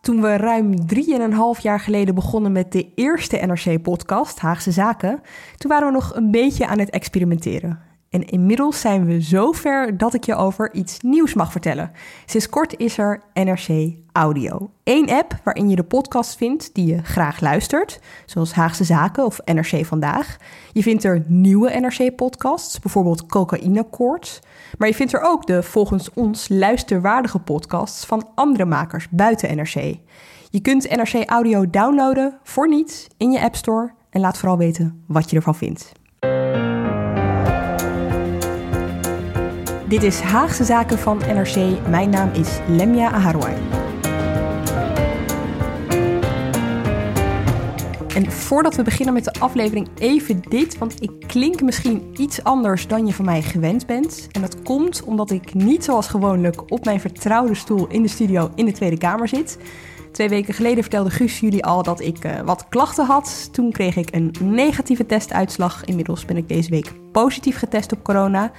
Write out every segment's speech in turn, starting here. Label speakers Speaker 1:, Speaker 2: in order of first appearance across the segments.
Speaker 1: Toen we ruim drieënhalf jaar geleden begonnen met de eerste NRC-podcast, Haagse Zaken, toen waren we nog een beetje aan het experimenteren. En inmiddels zijn we zo ver dat ik je over iets nieuws mag vertellen. Sinds kort is er NRC Audio. Eén app waarin je de podcast vindt die je graag luistert, zoals Haagse Zaken of NRC Vandaag. Je vindt er nieuwe NRC-podcasts, bijvoorbeeld Cocaïne Court. Maar je vindt er ook de volgens ons luisterwaardige podcasts van andere makers buiten NRC. Je kunt NRC Audio downloaden voor niets in je App Store en laat vooral weten wat je ervan vindt. Dit is Haagse Zaken van NRC. Mijn naam is Lemia Aharouai. En voordat we beginnen met de aflevering, even dit, want ik klink misschien iets anders dan je van mij gewend bent. En dat komt omdat ik niet zoals gewoonlijk op mijn vertrouwde stoel in de studio in de Tweede Kamer zit. Twee weken geleden vertelde Guus jullie al dat ik uh, wat klachten had. Toen kreeg ik een negatieve testuitslag. Inmiddels ben ik deze week positief getest op corona.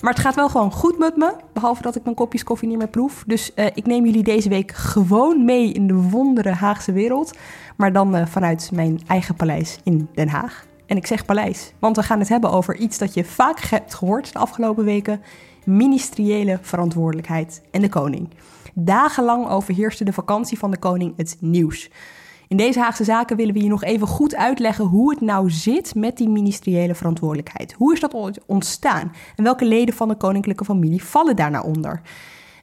Speaker 1: Maar het gaat wel gewoon goed met me. Behalve dat ik mijn kopjes koffie niet meer proef. Dus uh, ik neem jullie deze week gewoon mee in de wondere Haagse wereld. Maar dan uh, vanuit mijn eigen paleis in Den Haag. En ik zeg paleis, want we gaan het hebben over iets dat je vaak hebt gehoord de afgelopen weken: ministeriële verantwoordelijkheid en de koning. Dagenlang overheerste de vakantie van de koning het nieuws. In deze Haagse zaken willen we je nog even goed uitleggen hoe het nou zit met die ministeriële verantwoordelijkheid. Hoe is dat ooit ontstaan? En welke leden van de koninklijke familie vallen daar nou onder?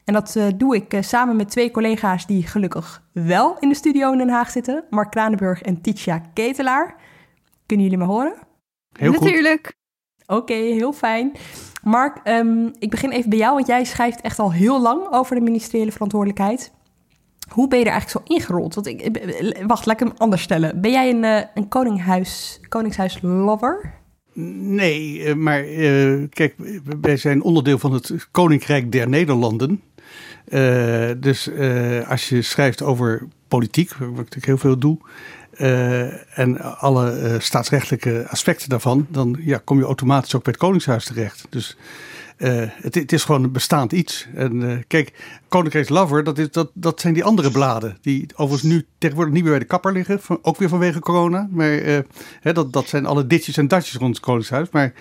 Speaker 1: En dat uh, doe ik uh, samen met twee collega's die gelukkig wel in de studio in Den Haag zitten. Mark Kranenburg en Titia Ketelaar. Kunnen jullie me horen?
Speaker 2: Heel
Speaker 3: Natuurlijk.
Speaker 1: Oké, okay, heel fijn. Mark, um, ik begin even bij jou, want jij schrijft echt al heel lang over de ministeriële verantwoordelijkheid. Hoe ben je er eigenlijk zo ingerold? Want ik, wacht, laat ik hem anders stellen. Ben jij een, uh, een koninghuis, koningshuis-lover?
Speaker 2: Nee, maar kijk, wij zijn onderdeel van het Koninkrijk der Nederlanden. Dus als je schrijft over politiek, wat ik heel veel doe, en alle staatsrechtelijke aspecten daarvan, dan ja, kom je automatisch ook bij het Koningshuis terecht. Dus uh, het, het, is gewoon een bestaand iets. En uh, kijk, Koninkrijks Lover, dat, is, dat, dat zijn die andere bladen. Die overigens nu tegenwoordig niet meer bij de kapper liggen. Ook weer vanwege corona. Maar uh, hè, dat, dat zijn alle ditjes en datjes rond het Koningshuis. Maar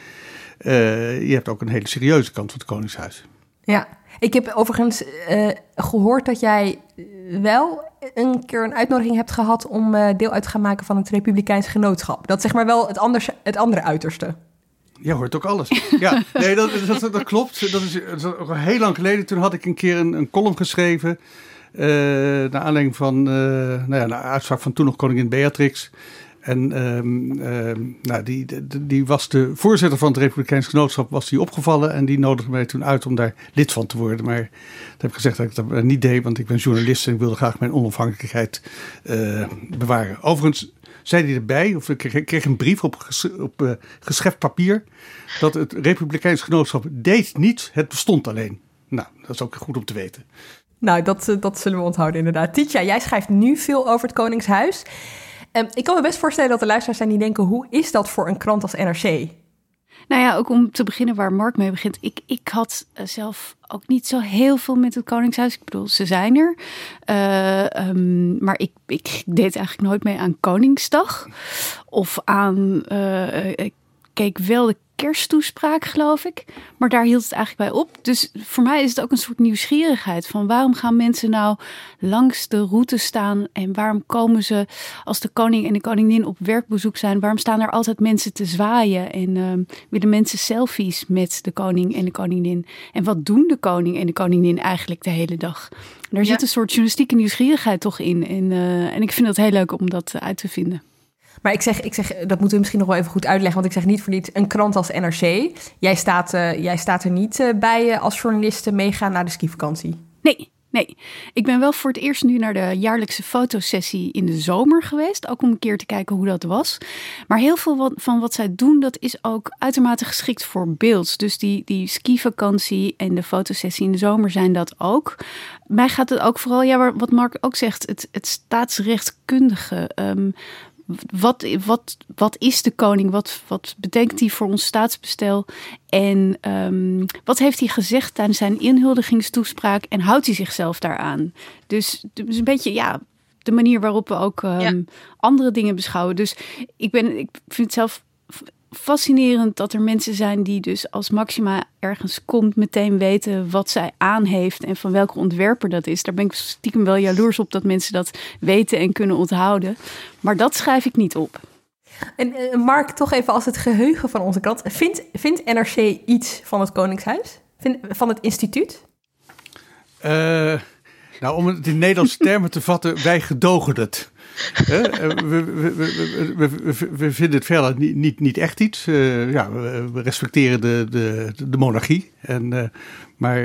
Speaker 2: je hebt ook een hele serieuze kant van het Koningshuis.
Speaker 1: Ja, ik heb overigens gehoord dat jij wel een keer een uitnodiging hebt gehad om deel uit te gaan maken van het Republikeins Genootschap. Dat is zeg maar wel het, het andere uiterste.
Speaker 2: Je hoort ook alles. Ja, nee, dat, dat, dat klopt. Dat is, heel lang geleden. Toen had ik een keer een, een column geschreven. Uh, naar aanleiding van uh, nou ja, de uitspraak van toen nog koningin Beatrix. En um, um, nou, die, die, die, was de voorzitter van het Republikeins Genootschap, was die opgevallen. En die nodigde mij toen uit om daar lid van te worden. Maar dat heb ik gezegd dat ik dat niet deed, want ik ben journalist en ik wilde graag mijn onafhankelijkheid uh, bewaren. Overigens zei hij erbij, of ik kreeg, een brief op, op uh, gescheft papier, dat het Republikeins Genootschap deed niets, het bestond alleen. Nou, dat is ook goed om te weten.
Speaker 1: Nou, dat, dat zullen we onthouden inderdaad. Titia, jij schrijft nu veel over het Koningshuis. Um, ik kan me best voorstellen dat er luisteraars zijn die denken, hoe is dat voor een krant als NRC?
Speaker 3: Nou ja, ook om te beginnen waar Mark mee begint. Ik, ik had zelf ook niet zo heel veel met het Koningshuis. Ik bedoel, ze zijn er. Uh, um, maar ik, ik deed eigenlijk nooit mee aan Koningsdag. Of aan. Uh, ik keek wel de kersttoespraak, geloof ik. Maar daar hield het eigenlijk bij op. Dus voor mij is het ook een soort nieuwsgierigheid van waarom gaan mensen nou langs de route staan en waarom komen ze als de koning en de koningin op werkbezoek zijn, waarom staan er altijd mensen te zwaaien en uh, willen mensen selfies met de koning en de koningin? En wat doen de koning en de koningin eigenlijk de hele dag? Daar zit een soort journalistieke nieuwsgierigheid toch in. En, uh, en ik vind het heel leuk om dat uit te vinden.
Speaker 1: Maar ik zeg, ik zeg, dat moeten we misschien nog wel even goed uitleggen. Want ik zeg niet voor niets een krant als NRC. Jij staat, uh, jij staat er niet uh, bij als journalisten meegaan naar de skivakantie.
Speaker 3: Nee, Nee, ik ben wel voor het eerst nu naar de jaarlijkse fotosessie in de zomer geweest. Ook om een keer te kijken hoe dat was. Maar heel veel van wat zij doen, dat is ook uitermate geschikt voor beeld. Dus die, die skivakantie en de fotosessie in de zomer zijn dat ook. Mij gaat het ook vooral, ja, wat Mark ook zegt, het, het staatsrechtkundige. Um, wat, wat, wat is de koning? Wat, wat betekent hij voor ons staatsbestel? En um, wat heeft hij gezegd tijdens zijn inhuldigingstoespraak? En houdt hij zichzelf daaraan? Dus, dus een beetje, ja, de manier waarop we ook um, ja. andere dingen beschouwen. Dus ik, ben, ik vind het zelf fascinerend dat er mensen zijn die dus als Maxima ergens komt meteen weten wat zij aan heeft en van welke ontwerper dat is. Daar ben ik stiekem wel jaloers op dat mensen dat weten en kunnen onthouden. Maar dat schrijf ik niet op.
Speaker 1: En uh, Mark, toch even als het geheugen van onze krant. Vindt, vindt NRC iets van het Koningshuis? Vind, van het instituut?
Speaker 2: Uh, nou, om het in Nederlandse termen te vatten, wij gedogen het. We, we, we, we, vinden het verder niet, niet, niet echt iets. Uh, ja, we respecteren de, de, de monarchie. En, uh, maar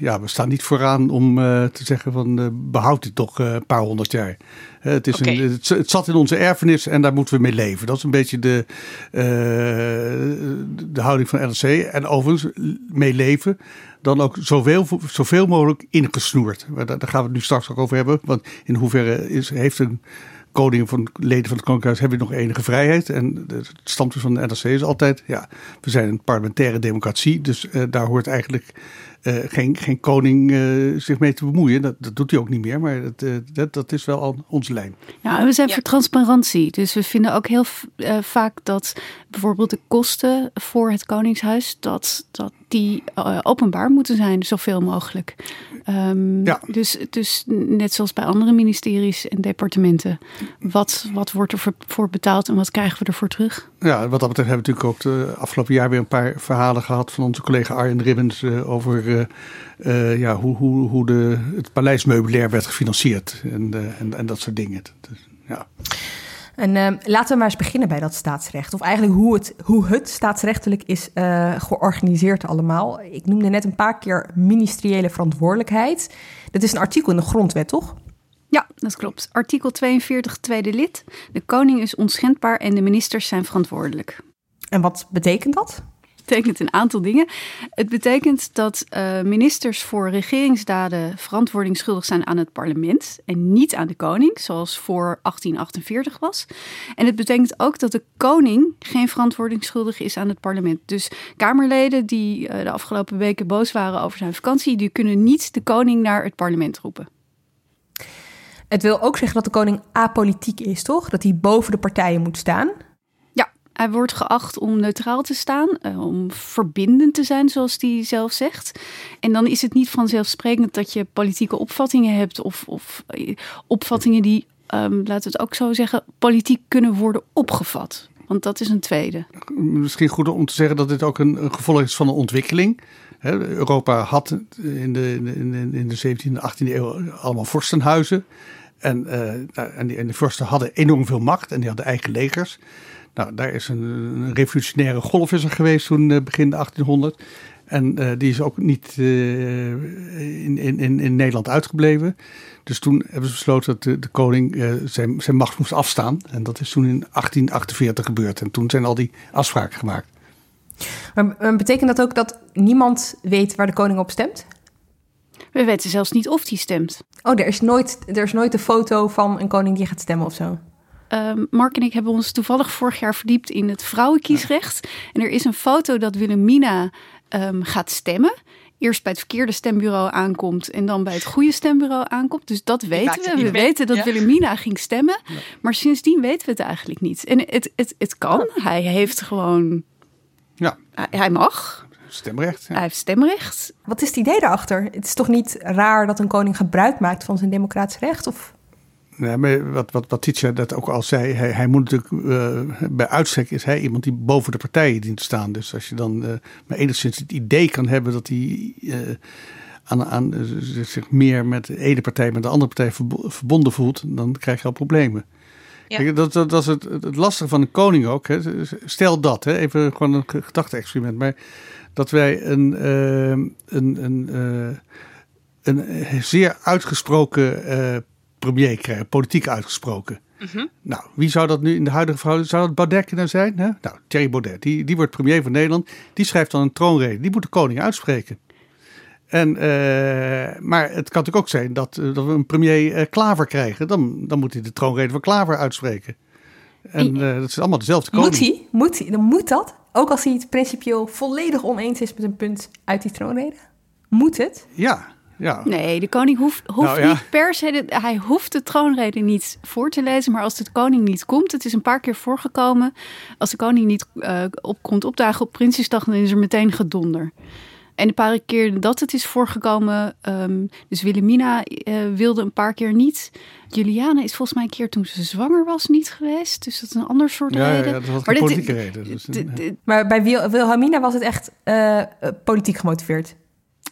Speaker 2: ja, we staan niet vooraan om te zeggen van behoud dit toch een paar honderd jaar. het, is okay. een, het, het, zat in onze erfenis en daar moeten we mee leven. Dat is een beetje de, de houding van NRC. En overigens, mee leven dan ook zoveel, zoveel mogelijk ingesnoerd. Daar, gaan we het nu straks ook over hebben. Want in hoeverre is, heeft een koning van leden van het Koninkrijk hebben nog enige vrijheid. En het standpunt van de NRC is altijd, ja, we zijn een parlementaire democratie. Dus uh, daar hoort eigenlijk uh, geen, geen koning uh, zich mee te bemoeien. Dat, dat doet hij ook niet meer, maar dat, uh, dat, dat is wel al onze lijn.
Speaker 3: Ja, we zijn ja. voor transparantie. Dus we vinden ook heel vaak dat bijvoorbeeld de kosten voor het Koningshuis, dat, dat die openbaar moeten zijn, zoveel mogelijk. Um, ja. dus, dus net zoals bij andere ministeries en departementen. Wat, wat wordt er voor betaald en wat krijgen we ervoor terug?
Speaker 2: Ja, wat dat betreft hebben we natuurlijk ook de afgelopen jaar weer een paar verhalen gehad van onze collega Arjen Ribbens over uh, uh, ja, hoe, hoe, hoe de, het paleismeubilair werd gefinancierd en, uh, en, en dat soort dingen. Dus, ja.
Speaker 1: En uh, laten we maar eens beginnen bij dat staatsrecht. Of eigenlijk hoe het, hoe het staatsrechtelijk is uh, georganiseerd allemaal. Ik noemde net een paar keer ministeriële verantwoordelijkheid. Dat is een artikel in de grondwet, toch?
Speaker 3: Ja, dat klopt. Artikel 42, tweede lid. De koning is onschendbaar en de ministers zijn verantwoordelijk.
Speaker 1: En wat betekent dat?
Speaker 3: Betekent een aantal dingen. Het betekent dat uh, ministers voor regeringsdaden verantwoording schuldig zijn aan het parlement en niet aan de koning, zoals voor 1848 was. En het betekent ook dat de koning geen verantwoording schuldig is aan het parlement. Dus Kamerleden die uh, de afgelopen weken boos waren over zijn vakantie, die kunnen niet de koning naar het parlement roepen.
Speaker 1: Het wil ook zeggen dat de koning apolitiek is, toch? Dat hij boven de partijen moet staan.
Speaker 3: Hij wordt geacht om neutraal te staan, uh, om verbindend te zijn, zoals hij zelf zegt. En dan is het niet vanzelfsprekend dat je politieke opvattingen hebt of, of uh, opvattingen die, um, laten we het ook zo zeggen, politiek kunnen worden opgevat. Want dat is een tweede.
Speaker 2: Misschien goed om te zeggen dat dit ook een, gevolg is van een ontwikkeling. Europa had in de, in, de, in de 17e, 18e eeuw allemaal vorstenhuizen. En, uh, en, die, en de vorsten hadden enorm veel macht en die hadden eigen legers. Nou, daar is een, een revolutionaire golf is er geweest toen uh, begin 1800. En uh, die is ook niet uh, in, in, in Nederland uitgebleven. Dus toen hebben ze besloten dat de, de koning zijn, zijn macht moest afstaan. En dat is toen in 1848 gebeurd. En toen zijn al die afspraken gemaakt.
Speaker 1: Maar betekent dat ook dat niemand weet waar de koning op stemt?
Speaker 3: We weten zelfs niet of hij stemt.
Speaker 1: Oh, er is nooit, er is nooit een foto van een koning die gaat stemmen of zo?
Speaker 3: Uh, Mark en ik hebben ons toevallig vorig jaar verdiept in het vrouwenkiesrecht. En er is een foto dat Wilhelmina um, gaat stemmen. Eerst bij het verkeerde stembureau aankomt en dan bij het goede stembureau aankomt. Dus dat weten we. We weten dat ja. Wilhelmina ging stemmen. Maar sindsdien weten we het eigenlijk niet. En het, het, het kan. Hij heeft gewoon
Speaker 2: Ja.
Speaker 3: Hij, hij mag.
Speaker 2: Stemrecht. Ja.
Speaker 3: Hij heeft stemrecht.
Speaker 1: Wat is het idee daarachter? Het is toch niet raar dat een koning gebruik maakt van zijn democratisch recht? Of
Speaker 2: Nee, maar wat, wat, wat Tietje dat ook al zei, hij, hij moet natuurlijk, eh, bij uitstek is hij iemand die boven de partijen dient te staan. Dus als je dan eh, maar enigszins het idee kan hebben dat hij eh, aan, aan, zich meer met de ene partij met de andere partij verbo- verbonden voelt, dan krijg je al problemen.
Speaker 4: Ja.
Speaker 2: Kijk, dat, dat, dat is het, het lastige van een koning ook. Hè. Stel dat, hè, even gewoon een ge- gedachte-experiment, maar dat wij een, een, een, een zeer uitgesproken premier krijgen, politiek uitgesproken.
Speaker 4: Mhm.
Speaker 2: Nou, wie zou dat nu in de huidige verhouding, zou dat Baudet kunnen zijn? Hè? Nou, Thierry Baudet, die, die wordt premier van Nederland, die schrijft dan een troonrede, die moet de koning uitspreken. En, eh, maar het kan natuurlijk ook zijn dat, eh, dat we een premier eh, Klaver krijgen, dan, dan moet hij de troonrede van Klaver uitspreken. En dat is allemaal dezelfde koning.
Speaker 1: moet hij? Moet hij? Dan moet dat? Ook als hij het principieel volledig oneens is met een punt uit die troonrede? Moet het?
Speaker 2: Ja, ja.
Speaker 3: Nee, de koning hoeft, hoeft
Speaker 2: Nou, ja.
Speaker 3: niet per se... De, hij hoeft de troonrede niet voor te lezen. Maar als de koning niet komt... Het is een paar keer voorgekomen. Als de koning niet eh, op, komt opdagen op Prinsjesdag... dan is er meteen gedonder. En de paar keer dat het is voorgekomen... ehm, dus Wilhelmina eh, wilde een paar keer niet. Juliana is volgens mij een keer toen ze zwanger was niet geweest. Dus dat is een ander soort
Speaker 2: Ja,
Speaker 3: reden.
Speaker 2: ja, dat was
Speaker 3: Maar
Speaker 2: een
Speaker 3: dit-
Speaker 2: politieke reden. Dus,
Speaker 1: Maar bij Wil Wilhelmina was het echt eh, politiek gemotiveerd.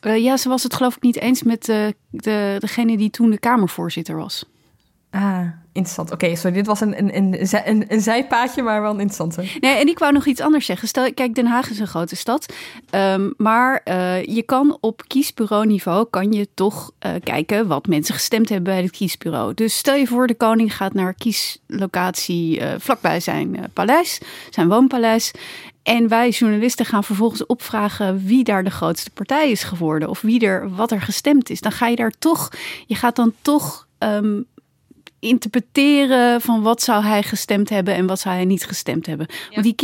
Speaker 3: Eh, ja, ze was het geloof ik niet eens met de, de, degene die toen de Kamervoorzitter was.
Speaker 1: Ah, interessant. Oké, sorry, dit was een, een, een, een, een zijpaadje, maar wel een interessante.
Speaker 3: Nee, en ik wou nog iets anders zeggen. Stel, kijk, Den Haag is een grote stad. Ehm, maar eh, je kan op kiesbureauniveau kan je toch eh, kijken wat mensen gestemd hebben bij het kiesbureau. Dus stel je voor, de koning gaat naar kieslocatie eh, vlakbij zijn eh, paleis, zijn woonpaleis. En wij journalisten gaan vervolgens opvragen wie daar de grootste partij is geworden. Of wie er, wat er gestemd is. Dan ga je daar toch, je gaat dan toch ehm, interpreteren van wat zou hij gestemd hebben en wat zou hij niet gestemd hebben. Want die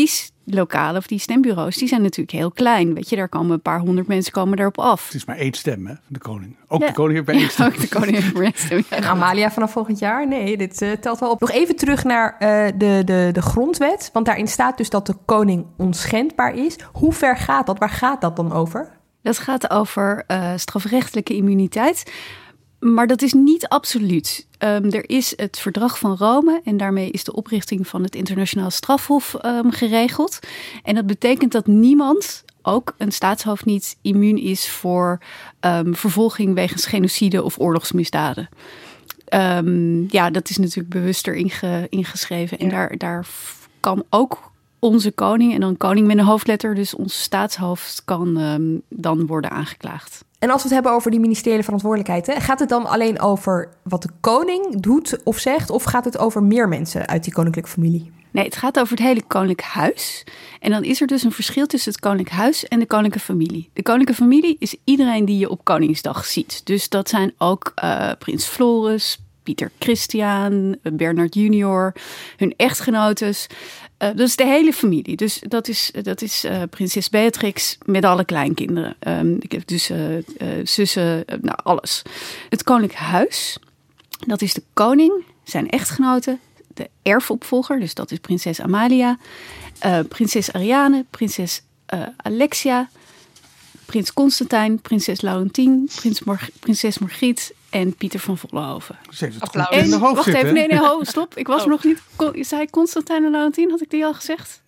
Speaker 3: kieslokalen of die stembureaus, die zijn natuurlijk heel klein. Weet je, daar komen een paar honderd mensen komen daarop af.
Speaker 2: Het is maar één stem, hè, van de koning. Ook
Speaker 3: Ja.
Speaker 2: de koning heeft maar één
Speaker 3: Ja,
Speaker 2: stem.
Speaker 3: ook de koning heeft maar één stem. Ja,
Speaker 1: En Amalia vanaf volgend jaar? Nee, dit eh, telt wel op. Nog even terug naar eh, de, de, de grondwet. Want daarin staat dus dat de koning onschendbaar is. Hoe ver gaat dat? Waar gaat dat dan over?
Speaker 3: Dat gaat over eh, strafrechtelijke immuniteit. Maar dat is niet absoluut. Ehm, er is het Verdrag van Rome en daarmee is de oprichting van het Internationaal Strafhof ehm, geregeld. En dat betekent dat niemand, ook een staatshoofd niet, immuun is voor ehm, vervolging wegens genocide of oorlogsmisdaden. Ja, dat is natuurlijk bewust erin ge- ingeschreven. En
Speaker 1: Ja.
Speaker 3: daar, daar kan ook onze koning, en dan koning met een hoofdletter, dus ons staatshoofd, kan dan worden aangeklaagd.
Speaker 1: En als we het hebben over die ministeriële verantwoordelijkheid, hè, gaat het dan alleen over wat de koning doet of zegt? Of gaat het over meer mensen uit die koninklijke familie?
Speaker 3: Nee, het gaat over het hele koninklijk huis. En dan is er dus een verschil tussen het koninklijk huis en de koninklijke familie. De koninklijke familie is iedereen die je op Koningsdag ziet. Dus dat zijn ook eh, prins Floris, Pieter Christian, Bernard junior, hun echtgenotes. Eh, is de hele familie. Dus dat is, dat is eh, prinses Beatrix met alle kleinkinderen. Ehm, ik heb dus eh, zussen, nou alles. Het koninklijk huis, dat is de koning, zijn echtgenoten, de erfopvolger, dus dat is prinses Amalia, prinses Ariane, prinses Alexia, prins Constantijn, prinses Laurentien, prins prinses Margriet en Pieter van Vollenhoven.
Speaker 2: Ze heeft het
Speaker 4: Applaus.
Speaker 2: goed in
Speaker 3: En
Speaker 2: de hoofd
Speaker 3: wacht
Speaker 2: zitten,
Speaker 3: even, nee, nee, ho, stop. Ik was
Speaker 4: Oh.
Speaker 3: nog niet. Kon, zei Constantijn en Laurentien, had ik die al gezegd?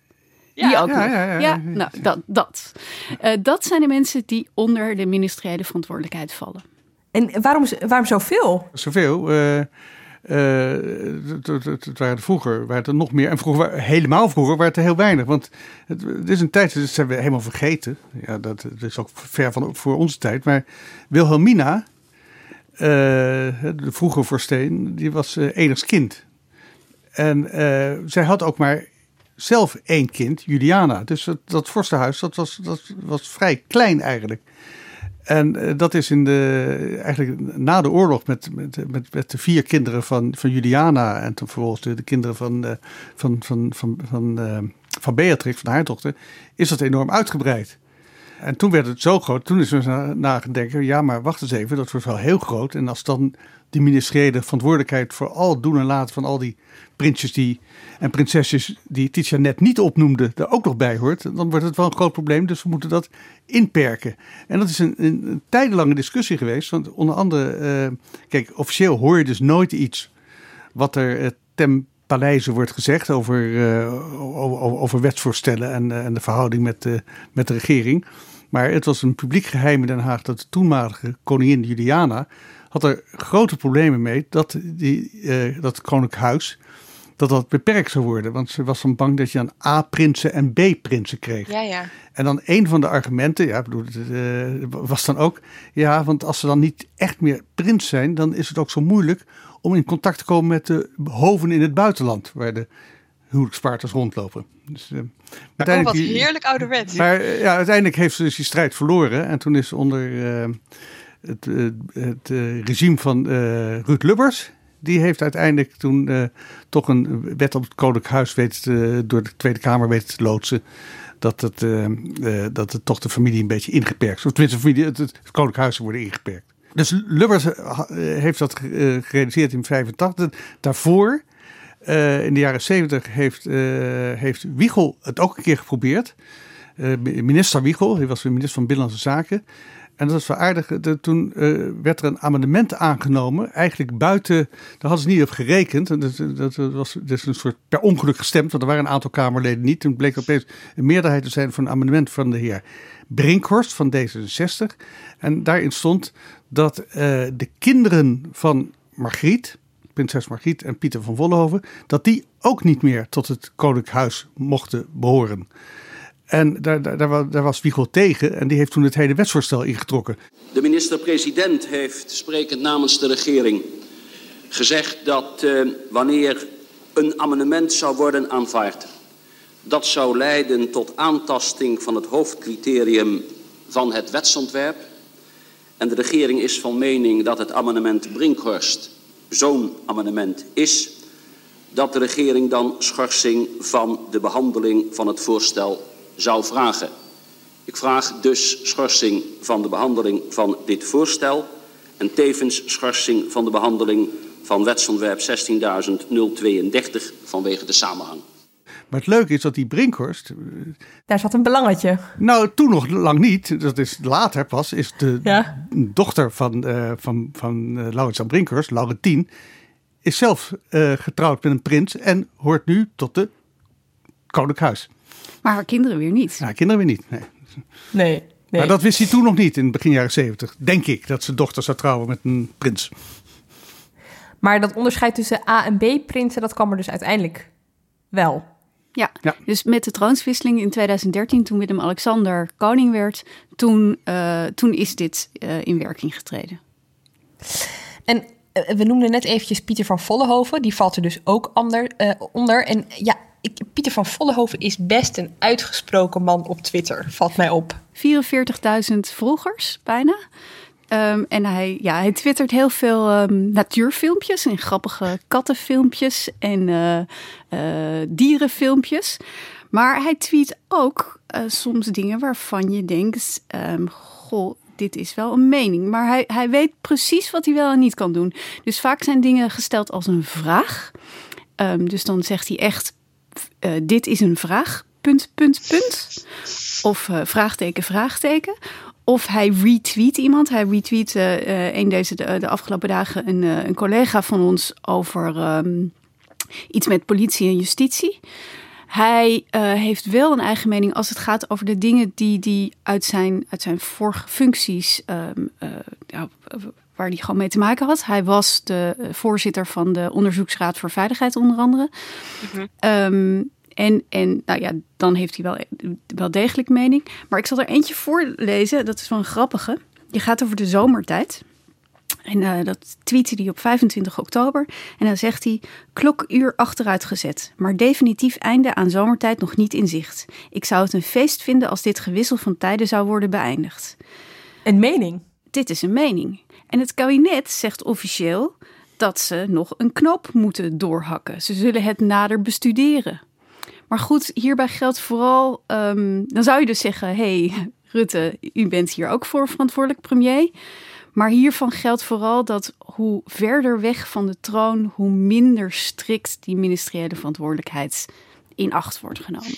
Speaker 3: Die ook
Speaker 2: Ja, ja, ja,
Speaker 3: Ja,
Speaker 2: ja.
Speaker 3: nou, dat. Dat. Eh, dat zijn de mensen die onder de ministeriële verantwoordelijkheid vallen.
Speaker 1: En waarom, waarom zoveel?
Speaker 2: Zoveel. eh, eh, het- het- het- het waren er vroeger waren er nog meer. En vroeger, helemaal vroeger, waren het er heel weinig. Want het, het is een tijd, dat zijn we helemaal vergeten. Ja, dat, dat is ook ver van voor onze tijd. Maar Wilhelmina, de vroege vorsteen, die was eh enigst kind. En eh, zij had ook maar zelf één kind, Juliana. Dus dat, dat vorstenhuis, dat was, dat was vrij klein eigenlijk. En eh, dat is in de, eigenlijk na de oorlog met, met, met, met de vier kinderen van, van Juliana en toen vervolgens de, de kinderen van, eh, van, van, van, van, eh, van Beatrix, van haar dochter, is dat enorm uitgebreid. En toen werd het zo groot. Toen is er nagedacht, ja, maar wacht eens even, dat wordt wel heel groot. En als dan die ministeriële verantwoordelijkheid voor al het doen en laten van al die prinsjes die, en prinsesjes die Titia net niet opnoemde, er ook nog bij hoort, dan wordt het wel een groot probleem. Dus we moeten dat inperken. En dat is een, een, tijdenlange discussie geweest. Want onder andere, uh, kijk, officieel hoor je dus nooit iets wat er uh, ten paleizen wordt gezegd over, uh, over, over, wetsvoorstellen en, en de verhouding met, met de regering. Maar het was een publiek geheim in Den Haag dat de toenmalige koningin Juliana had er grote problemen mee dat, die, uh, dat Koninklijk Huis dat dat beperkt zou worden. Want ze was dan bang dat je dan A-prinsen en B-prinsen kreeg.
Speaker 4: Ja, ja.
Speaker 2: En dan een van de argumenten, ja, bedoel, uh, was dan ook, ja, want als ze dan niet echt meer prins zijn, dan is het ook zo moeilijk om in contact te komen met de hoven in het buitenland, waar de huwelijkspartners rondlopen. Dus, uh,
Speaker 4: oh, wat heerlijk ouderwets.
Speaker 2: Maar ja, uiteindelijk heeft ze dus die strijd verloren. En toen is onder het, eh, het eh, regime van Ruud Lubbers. Die heeft uiteindelijk toen toch een wet op het Koninklijk Huis weet, door de Tweede Kamer weten te loodsen. Dat het, dat het toch de familie een beetje ingeperkt Of tenminste, familie, het, het Koninklijk Huis worden ingeperkt. Dus Lubbers heeft dat gerealiseerd in 85. Daarvoor, in de jaren 70, heeft, heeft Wiegel het ook een keer geprobeerd. minister Wiegel, hij was minister van Binnenlandse Zaken. En dat is wel aardig. Toen werd er een amendement aangenomen. Eigenlijk buiten. Daar hadden ze niet op gerekend. Dat, dat, was dus een soort per ongeluk gestemd. Want er waren een aantal Kamerleden niet. Toen bleek opeens een meerderheid te zijn voor een amendement van de heer Brinkhorst van D66. En daarin stond dat de kinderen van Margriet. Prinses Margriet en Pieter van Vollenhoven. dat die ook niet meer tot het Koninklijk Huis mochten behoren. En daar, daar, daar, was Wiegel tegen en die heeft toen het hele wetsvoorstel ingetrokken.
Speaker 5: De minister-president heeft, sprekend namens de regering, gezegd dat uh, wanneer een amendement zou worden aanvaard, dat zou leiden tot aantasting van het hoofdcriterium van het wetsontwerp. En de regering is van mening dat het amendement Brinkhorst zo'n amendement is, dat de regering dan schorsing van de behandeling van het voorstel zou vragen. Ik vraag dus schorsing van de behandeling van dit voorstel en tevens schorsing van de behandeling van wetsontwerp 16.032 vanwege de samenhang.
Speaker 2: Maar het leuke is dat die Brinkhorst.
Speaker 1: Daar zat een belangetje.
Speaker 2: Nou, toen nog lang niet. Dat is later pas. Is de ja. dochter van, uh, van, van uh, Laurens aan Brinkhorst, Laurentien. Is zelf uh, getrouwd met een prins en hoort nu tot de Koninklijk Huis.
Speaker 3: Maar haar kinderen weer niet.
Speaker 2: Ja, kinderen weer niet, nee.
Speaker 1: Nee. nee.
Speaker 2: Maar dat wist hij toen nog niet in het begin jaren zeventig. Denk ik, dat zijn dochter zou trouwen met een prins.
Speaker 1: Maar dat onderscheid tussen A en B prinsen, dat kwam er dus uiteindelijk wel.
Speaker 3: Ja, ja. dus met de troonswisseling in 2013, toen Willem-Alexander koning werd, toen, uh, toen is dit uh, in werking getreden.
Speaker 1: En uh, we noemden net eventjes Pieter van Vollenhoven, die valt er dus ook ander, onder. En ja, ik, Pieter van Vollenhoven is best een uitgesproken man op Twitter, valt mij op.
Speaker 3: 44.000 volgers, bijna. Um, en hij, ja, hij twittert heel veel um, natuurfilmpjes en grappige kattenfilmpjes en uh, uh, dierenfilmpjes. Maar hij tweet ook uh, soms dingen waarvan je denkt: um, goh, dit is wel een mening. Maar hij, hij weet precies wat hij wel en niet kan doen. Dus vaak zijn dingen gesteld als een vraag. dus dan zegt hij echt dit is een vraag, punt, punt, punt. Of vraagteken, vraagteken. Of hij retweet iemand. Hij retweet uh, een deze de, de, afgelopen dagen een, een collega van ons over um, iets met politie en justitie. Hij uh, heeft wel een eigen mening als het gaat over de dingen die hij uit zijn, uit zijn vorige functies, um, uh, ja, waar hij gewoon mee te maken had. Hij was de voorzitter van de Onderzoeksraad voor Veiligheid, onder andere. Mm um, en, en nou ja, dan heeft hij wel, wel degelijk mening. Maar ik zal er eentje voorlezen, dat is wel een grappige. Die gaat over de zomertijd. En uh, dat tweette hij op 25 oktober. En dan zegt hij: klokuur achteruit gezet, maar definitief einde aan zomertijd nog niet in zicht. Ik zou het een feest vinden als dit gewissel van tijden zou worden beëindigd.
Speaker 1: Een mening?
Speaker 3: Dit is een mening. En het kabinet zegt officieel dat ze nog een knop moeten doorhakken. Ze zullen het nader bestuderen. Maar goed, hierbij geldt vooral, um, dan zou je dus zeggen, hey, Rutte, u bent hier ook voor verantwoordelijk premier. Maar hiervan geldt vooral dat hoe verder weg van de troon, hoe minder strikt die ministeriële verantwoordelijkheid in acht wordt genomen.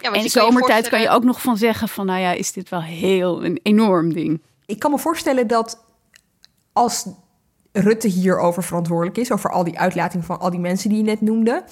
Speaker 3: Ja, en zomertijd kan je ook nog van zeggen van, nou ja, is dit wel heel een enorm ding.
Speaker 1: Ik kan me voorstellen dat als Rutte hierover verantwoordelijk is, over al die uitlating van al die mensen die je net noemde,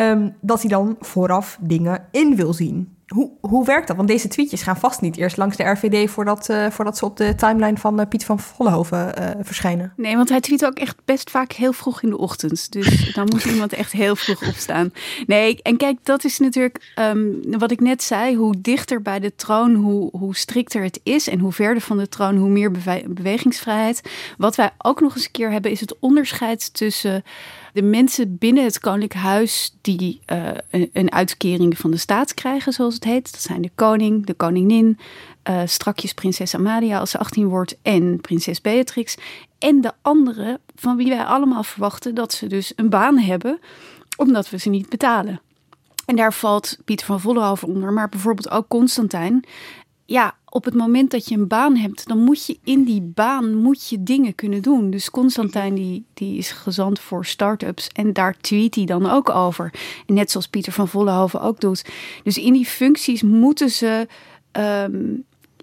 Speaker 1: ehm, dat hij dan vooraf dingen in wil zien. Hoe, hoe werkt dat? Want deze tweetjes gaan vast niet eerst langs de RVD voordat, uh, voordat ze op de timeline van uh, Piet van Vollenhoven uh, verschijnen.
Speaker 3: Nee, want hij tweet ook echt best vaak heel vroeg in de ochtend. Dus dan moet iemand echt heel vroeg opstaan. Nee, en kijk, dat is natuurlijk um, wat ik net zei. Hoe dichter bij de troon, hoe, hoe strikter het is. En hoe verder van de troon, hoe meer bewegingsvrijheid. Wat wij ook nog eens een keer hebben, is het onderscheid tussen de mensen binnen het Koninklijk Huis die een, een, uitkering van de staat krijgen, zoals het heet. Dat zijn de koning, de koningin, uh, strakjes prinses Amalia als ze 18 wordt en prinses Beatrix. En de anderen van wie wij allemaal verwachten dat ze dus een baan hebben, omdat we ze niet betalen. En daar valt Pieter van Vollenhoven onder, maar bijvoorbeeld ook Constantijn ja, op het moment dat je een baan hebt, dan moet je in die baan moet je dingen kunnen doen. Dus Constantijn die, die is gezant voor start-ups en daar tweet hij dan ook over. Net zoals Pieter van Vollenhoven ook doet. Dus in die functies moeten ze, ehm,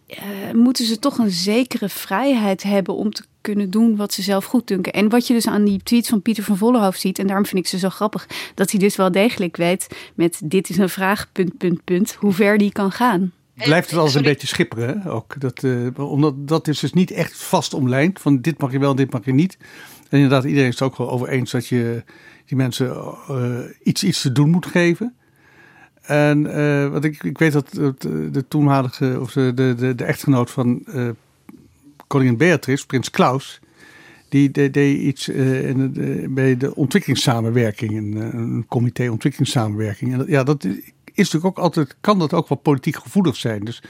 Speaker 3: eh, moeten ze toch een zekere vrijheid hebben om te kunnen doen wat ze zelf goed dunken. En wat je dus aan die tweets van Pieter van Vollenhoven ziet, en daarom vind ik ze zo grappig, dat hij dus wel degelijk weet met dit is een vraag, punt, punt, punt, hoe ver die kan gaan
Speaker 2: blijft het als een beetje schipperen ook. Dat, uh, omdat dat is dus niet echt vast omlijnd. Van dit mag je wel, dit mag je niet. En inderdaad, iedereen is het ook wel over eens dat je die mensen uh, iets, iets te doen moet geven. En uh, wat ik, ik weet dat de toenmalige, of de, de, de, echtgenoot van koningin Beatrix, prins Klaus, die deed, deed iets in de, bij de ontwikkelingssamenwerking, een, een comité ontwikkelingssamenwerking. En ja, dat, is natuurlijk ook altijd, kan dat ook wel politiek gevoelig zijn. Dus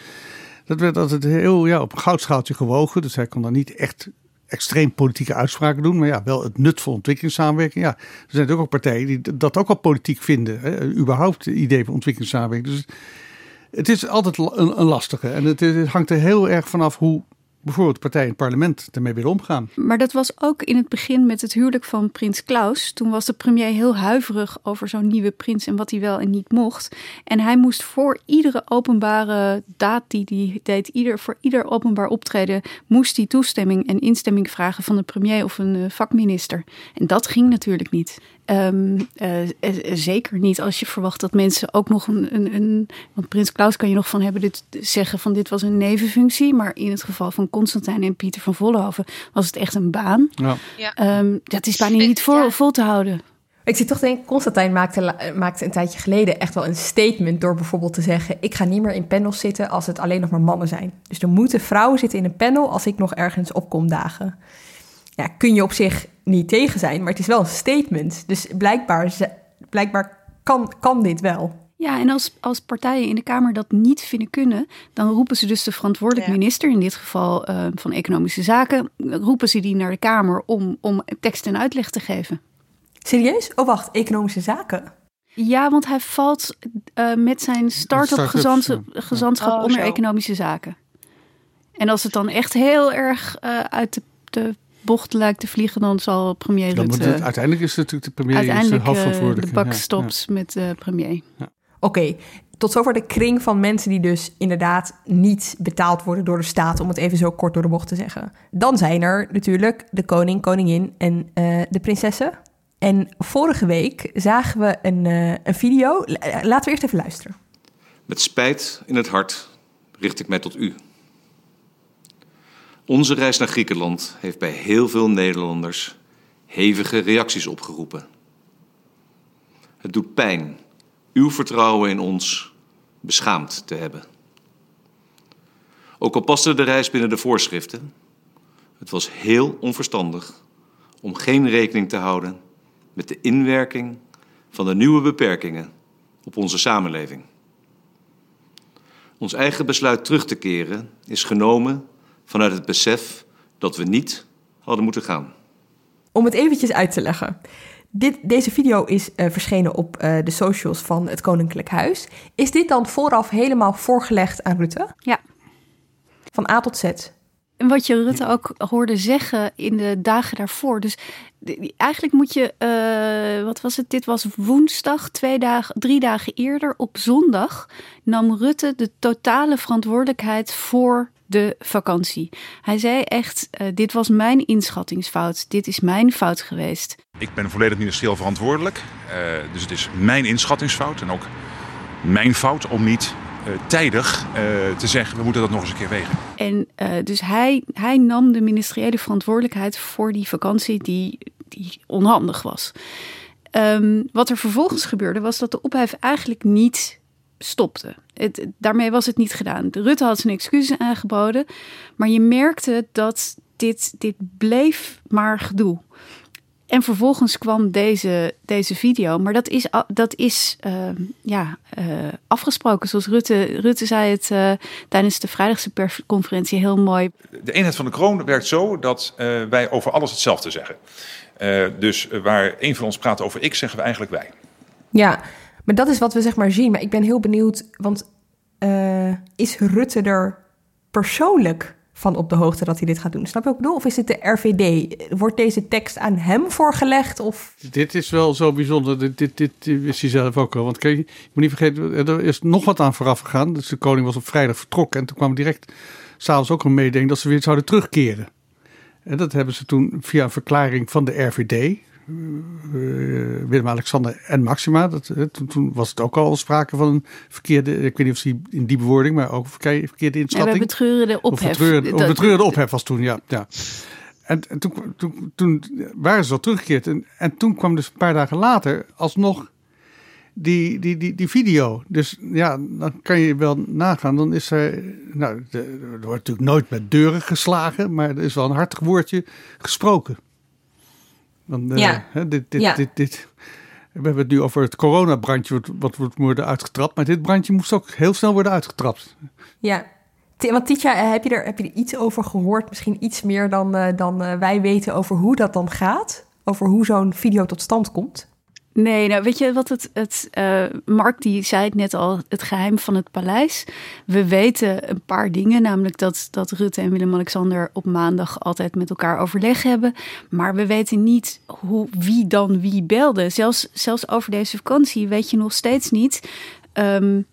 Speaker 2: dat werd altijd heel ja, op een goudschaaltje gewogen. Dus hij kon dan niet echt extreem politieke uitspraken doen. Maar ja, wel het nut van ontwikkelingssamenwerking. Ja, er zijn natuurlijk ook partijen die dat ook wel politiek vinden. Hè? Überhaupt het idee van ontwikkelingssamenwerking. Dus het is altijd een, een lastige. En het, het hangt er heel erg vanaf hoe bijvoorbeeld partijen in het parlement ermee willen omgaan.
Speaker 3: Maar dat was ook in het begin met het huwelijk van prins Klaus. Toen was de premier heel huiverig over zo'n nieuwe prins en wat hij wel en niet mocht. En hij moest voor iedere openbare daad die hij deed, ieder, voor ieder openbaar optreden, moest hij toestemming en instemming vragen van de premier of een eh, vakminister. En dat ging natuurlijk niet. Um, uh, zeker niet als je verwacht dat mensen ook nog een, een, een, Want Prins Klaus kan je nog van hebben dit zeggen van dit was een nevenfunctie. Maar in het geval van Constantijn en Pieter van Vollenhoven was het echt een baan. Ja. Um, dat is bijna niet vol, vol te houden.
Speaker 1: Ik zit toch te denken, Constantijn maakte, maakte een tijdje geleden echt wel een statement door bijvoorbeeld te zeggen: Ik ga niet meer in panels zitten als het alleen nog maar mannen zijn. Dus er moeten vrouwen zitten in een panel als ik nog ergens op kom dagen. Ja, kun je op zich niet tegen zijn, maar het is wel een statement. Dus blijkbaar, blijkbaar kan, kan dit wel.
Speaker 3: Ja, en als, als partijen in de Kamer dat niet vinden kunnen, dan roepen ze dus de verantwoordelijk minister, in dit geval uh, van Economische Zaken, roepen ze die naar de Kamer om, om tekst en uitleg te geven.
Speaker 1: Serieus? Oh, wacht, Economische Zaken?
Speaker 3: Ja, want hij valt uh, met zijn start-up gezant, gezantschap oh, onder Economische Zaken. En als het dan echt heel erg uh, uit de, de bocht lijkt te vliegen, dan zal premier
Speaker 2: dan
Speaker 3: Rutte...
Speaker 2: Het, uiteindelijk is het natuurlijk de premier uiteindelijk, de hoofdverantwoordelijke.
Speaker 3: de bak stopt met de premier. Ja.
Speaker 1: Oké, tot zover de kring van mensen die dus inderdaad niet betaald worden door de staat, om het even zo kort door de bocht te zeggen. Dan zijn er natuurlijk de koning, koningin en uh, de prinsessen. En vorige week zagen we een, uh, een video. Laten we eerst even luisteren.
Speaker 6: Met spijt in het hart richt ik mij tot u. Onze reis naar Griekenland heeft bij heel veel Nederlanders hevige reacties opgeroepen. Het doet pijn uw vertrouwen in ons beschaamd te hebben. Ook al paste de reis binnen de voorschriften, het was heel onverstandig om geen rekening te houden met de inwerking van de nieuwe beperkingen op onze samenleving. Ons eigen besluit terug te keren is genomen vanuit het besef dat we niet hadden moeten gaan.
Speaker 1: Om het eventjes uit te leggen. Dit, deze video is uh, verschenen op uh, de socials van het Koninklijk Huis. Is dit dan vooraf helemaal voorgelegd aan Rutte?
Speaker 3: Ja.
Speaker 1: Van A tot Z.
Speaker 3: En wat je Rutte ook hoorde zeggen in de dagen daarvoor. Dus eigenlijk moet je, uh, wat was het? Dit was woensdag, twee dagen, drie dagen eerder. Op zondag nam Rutte de totale verantwoordelijkheid voor de vakantie. Hij zei echt: uh, dit was mijn inschattingsfout. Dit is mijn fout geweest.
Speaker 7: Ik ben volledig ministerieel verantwoordelijk. Uh, dus het is mijn inschattingsfout en ook mijn fout om niet uh, tijdig te zeggen, we moeten dat nog eens een keer wegen.
Speaker 3: En dus hij, hij nam de ministeriële verantwoordelijkheid voor die vakantie die, die onhandig was. Um, wat er vervolgens gebeurde was dat de ophef eigenlijk niet stopte. Het, daarmee was het niet gedaan. De Rutte had zijn excuses aangeboden, maar je merkte dat dit, dit bleef maar gedoe. En vervolgens kwam deze, deze video. Maar dat is, dat is uh, ja, uh, afgesproken. Zoals Rutte, Rutte zei het uh, tijdens de vrijdagse persconferentie heel mooi.
Speaker 7: De eenheid van de kroon werkt zo dat wij over alles hetzelfde zeggen. dus waar een van ons praat over ik, zeggen we eigenlijk wij.
Speaker 1: Ja, maar dat is wat we zeg maar zien. Maar ik ben heel benieuwd, want is Rutte er persoonlijk van op de hoogte dat hij dit gaat doen. Snap je wat ik bedoel? Of is het de RVD? Wordt deze tekst aan hem voorgelegd? Of?
Speaker 2: Dit is wel zo bijzonder. Dit, dit, dit wist hij zelf ook al. Want kijk, je moet niet vergeten, er is nog wat aan vooraf gegaan. Dus de koning was op vrijdag vertrokken. En toen kwam direct s'avonds ook een mededeling dat ze weer zouden terugkeren. En dat hebben ze toen via een verklaring van de RVD, Willem-Alexander en Maxima. Dat, uh, toen, toen, was het ook al sprake van een verkeerde, ik weet niet of ze in die bewoording, maar ook een verkeerde inschatting.
Speaker 3: Ja, we betreurde ophef.
Speaker 2: Of betreurde, of betreurde ophef was toen, ja. ja. En, en toen, toen, toen, waren ze al teruggekeerd. En, en toen kwam dus een paar dagen later alsnog die, die, die, die video. Dus ja, dan kan je wel nagaan. Dan is er, nou, er wordt natuurlijk nooit met deuren geslagen, maar er is wel een hartig woordje gesproken. Dan, uh,
Speaker 1: ja.
Speaker 2: Hè, dit, dit, ja. dit, dit, we hebben het nu over het coronabrandje wat, wat wordt worden uitgetrapt. Maar dit brandje moest ook heel snel worden uitgetrapt.
Speaker 1: Ja, want Tietja, heb je, er, heb je er iets over gehoord? Misschien iets meer dan, uh, dan uh, wij weten over hoe dat dan gaat? Over hoe zo'n video tot stand komt?
Speaker 3: Nee, nou weet je wat het, het uh, Mark die zei het net al, het geheim van het paleis. We weten een paar dingen, namelijk dat, dat Rutte en Willem-Alexander op maandag altijd met elkaar overleg hebben. Maar we weten niet hoe, wie dan wie belde. Zelfs, zelfs over deze vakantie weet je nog steeds niet. Uh,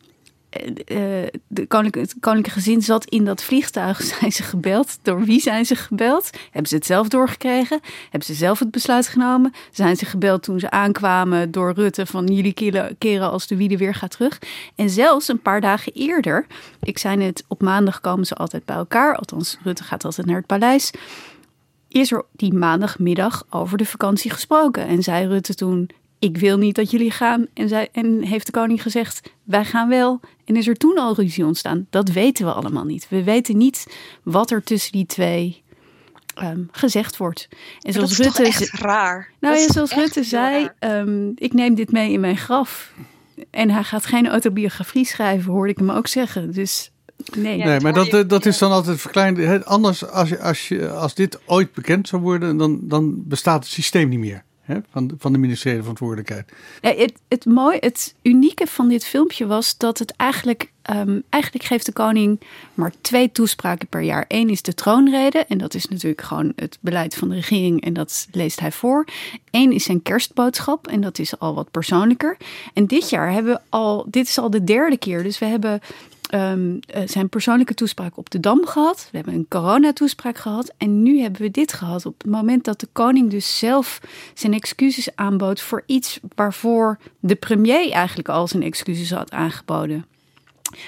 Speaker 3: koninklijke, het koninklijke gezin zat in dat vliegtuig. Zijn ze gebeld? Door wie zijn ze gebeld? Hebben ze het zelf doorgekregen? Hebben ze zelf het besluit genomen? Zijn ze gebeld toen ze aankwamen door Rutte van jullie keren, als de wiede weer gaat terug? En zelfs een paar dagen eerder, ik zei net, op maandag komen ze altijd bij elkaar. Althans, Rutte gaat altijd naar het paleis. Is er die maandagmiddag over de vakantie gesproken? En zei Rutte toen: ik wil niet dat jullie gaan. En, zij, en heeft de koning gezegd, wij gaan wel. En is er toen al ruzie ontstaan? Dat weten we allemaal niet. We weten niet wat er tussen die twee um, gezegd wordt.
Speaker 4: En zoals dat is Rutte, echt raar.
Speaker 3: Nou ja, zoals Rutte zei, um, ik neem dit mee in mijn graf. En hij gaat geen autobiografie schrijven, hoorde ik hem ook zeggen. Dus Nee,
Speaker 2: nee maar dat, dat is dan altijd verkleind. Anders, als, je, als, je, als dit ooit bekend zou worden, dan, dan bestaat het systeem niet meer. Van, de, van de verantwoordelijkheid.
Speaker 3: Het, het, mooie, het unieke van dit filmpje was dat het eigenlijk, um, eigenlijk geeft de koning maar twee toespraken per jaar. Eén is de troonrede en dat is natuurlijk gewoon het beleid van de regering en dat leest hij voor. Eén is zijn kerstboodschap en dat is al wat persoonlijker. En dit jaar hebben we al, dit is al de derde keer, dus we hebben um, zijn persoonlijke toespraak op de Dam gehad. We hebben een coronatoespraak gehad. En nu hebben we dit gehad. Op het moment dat de koning dus zelf zijn excuses aanbood voor iets waarvoor de premier eigenlijk al zijn excuses had aangeboden.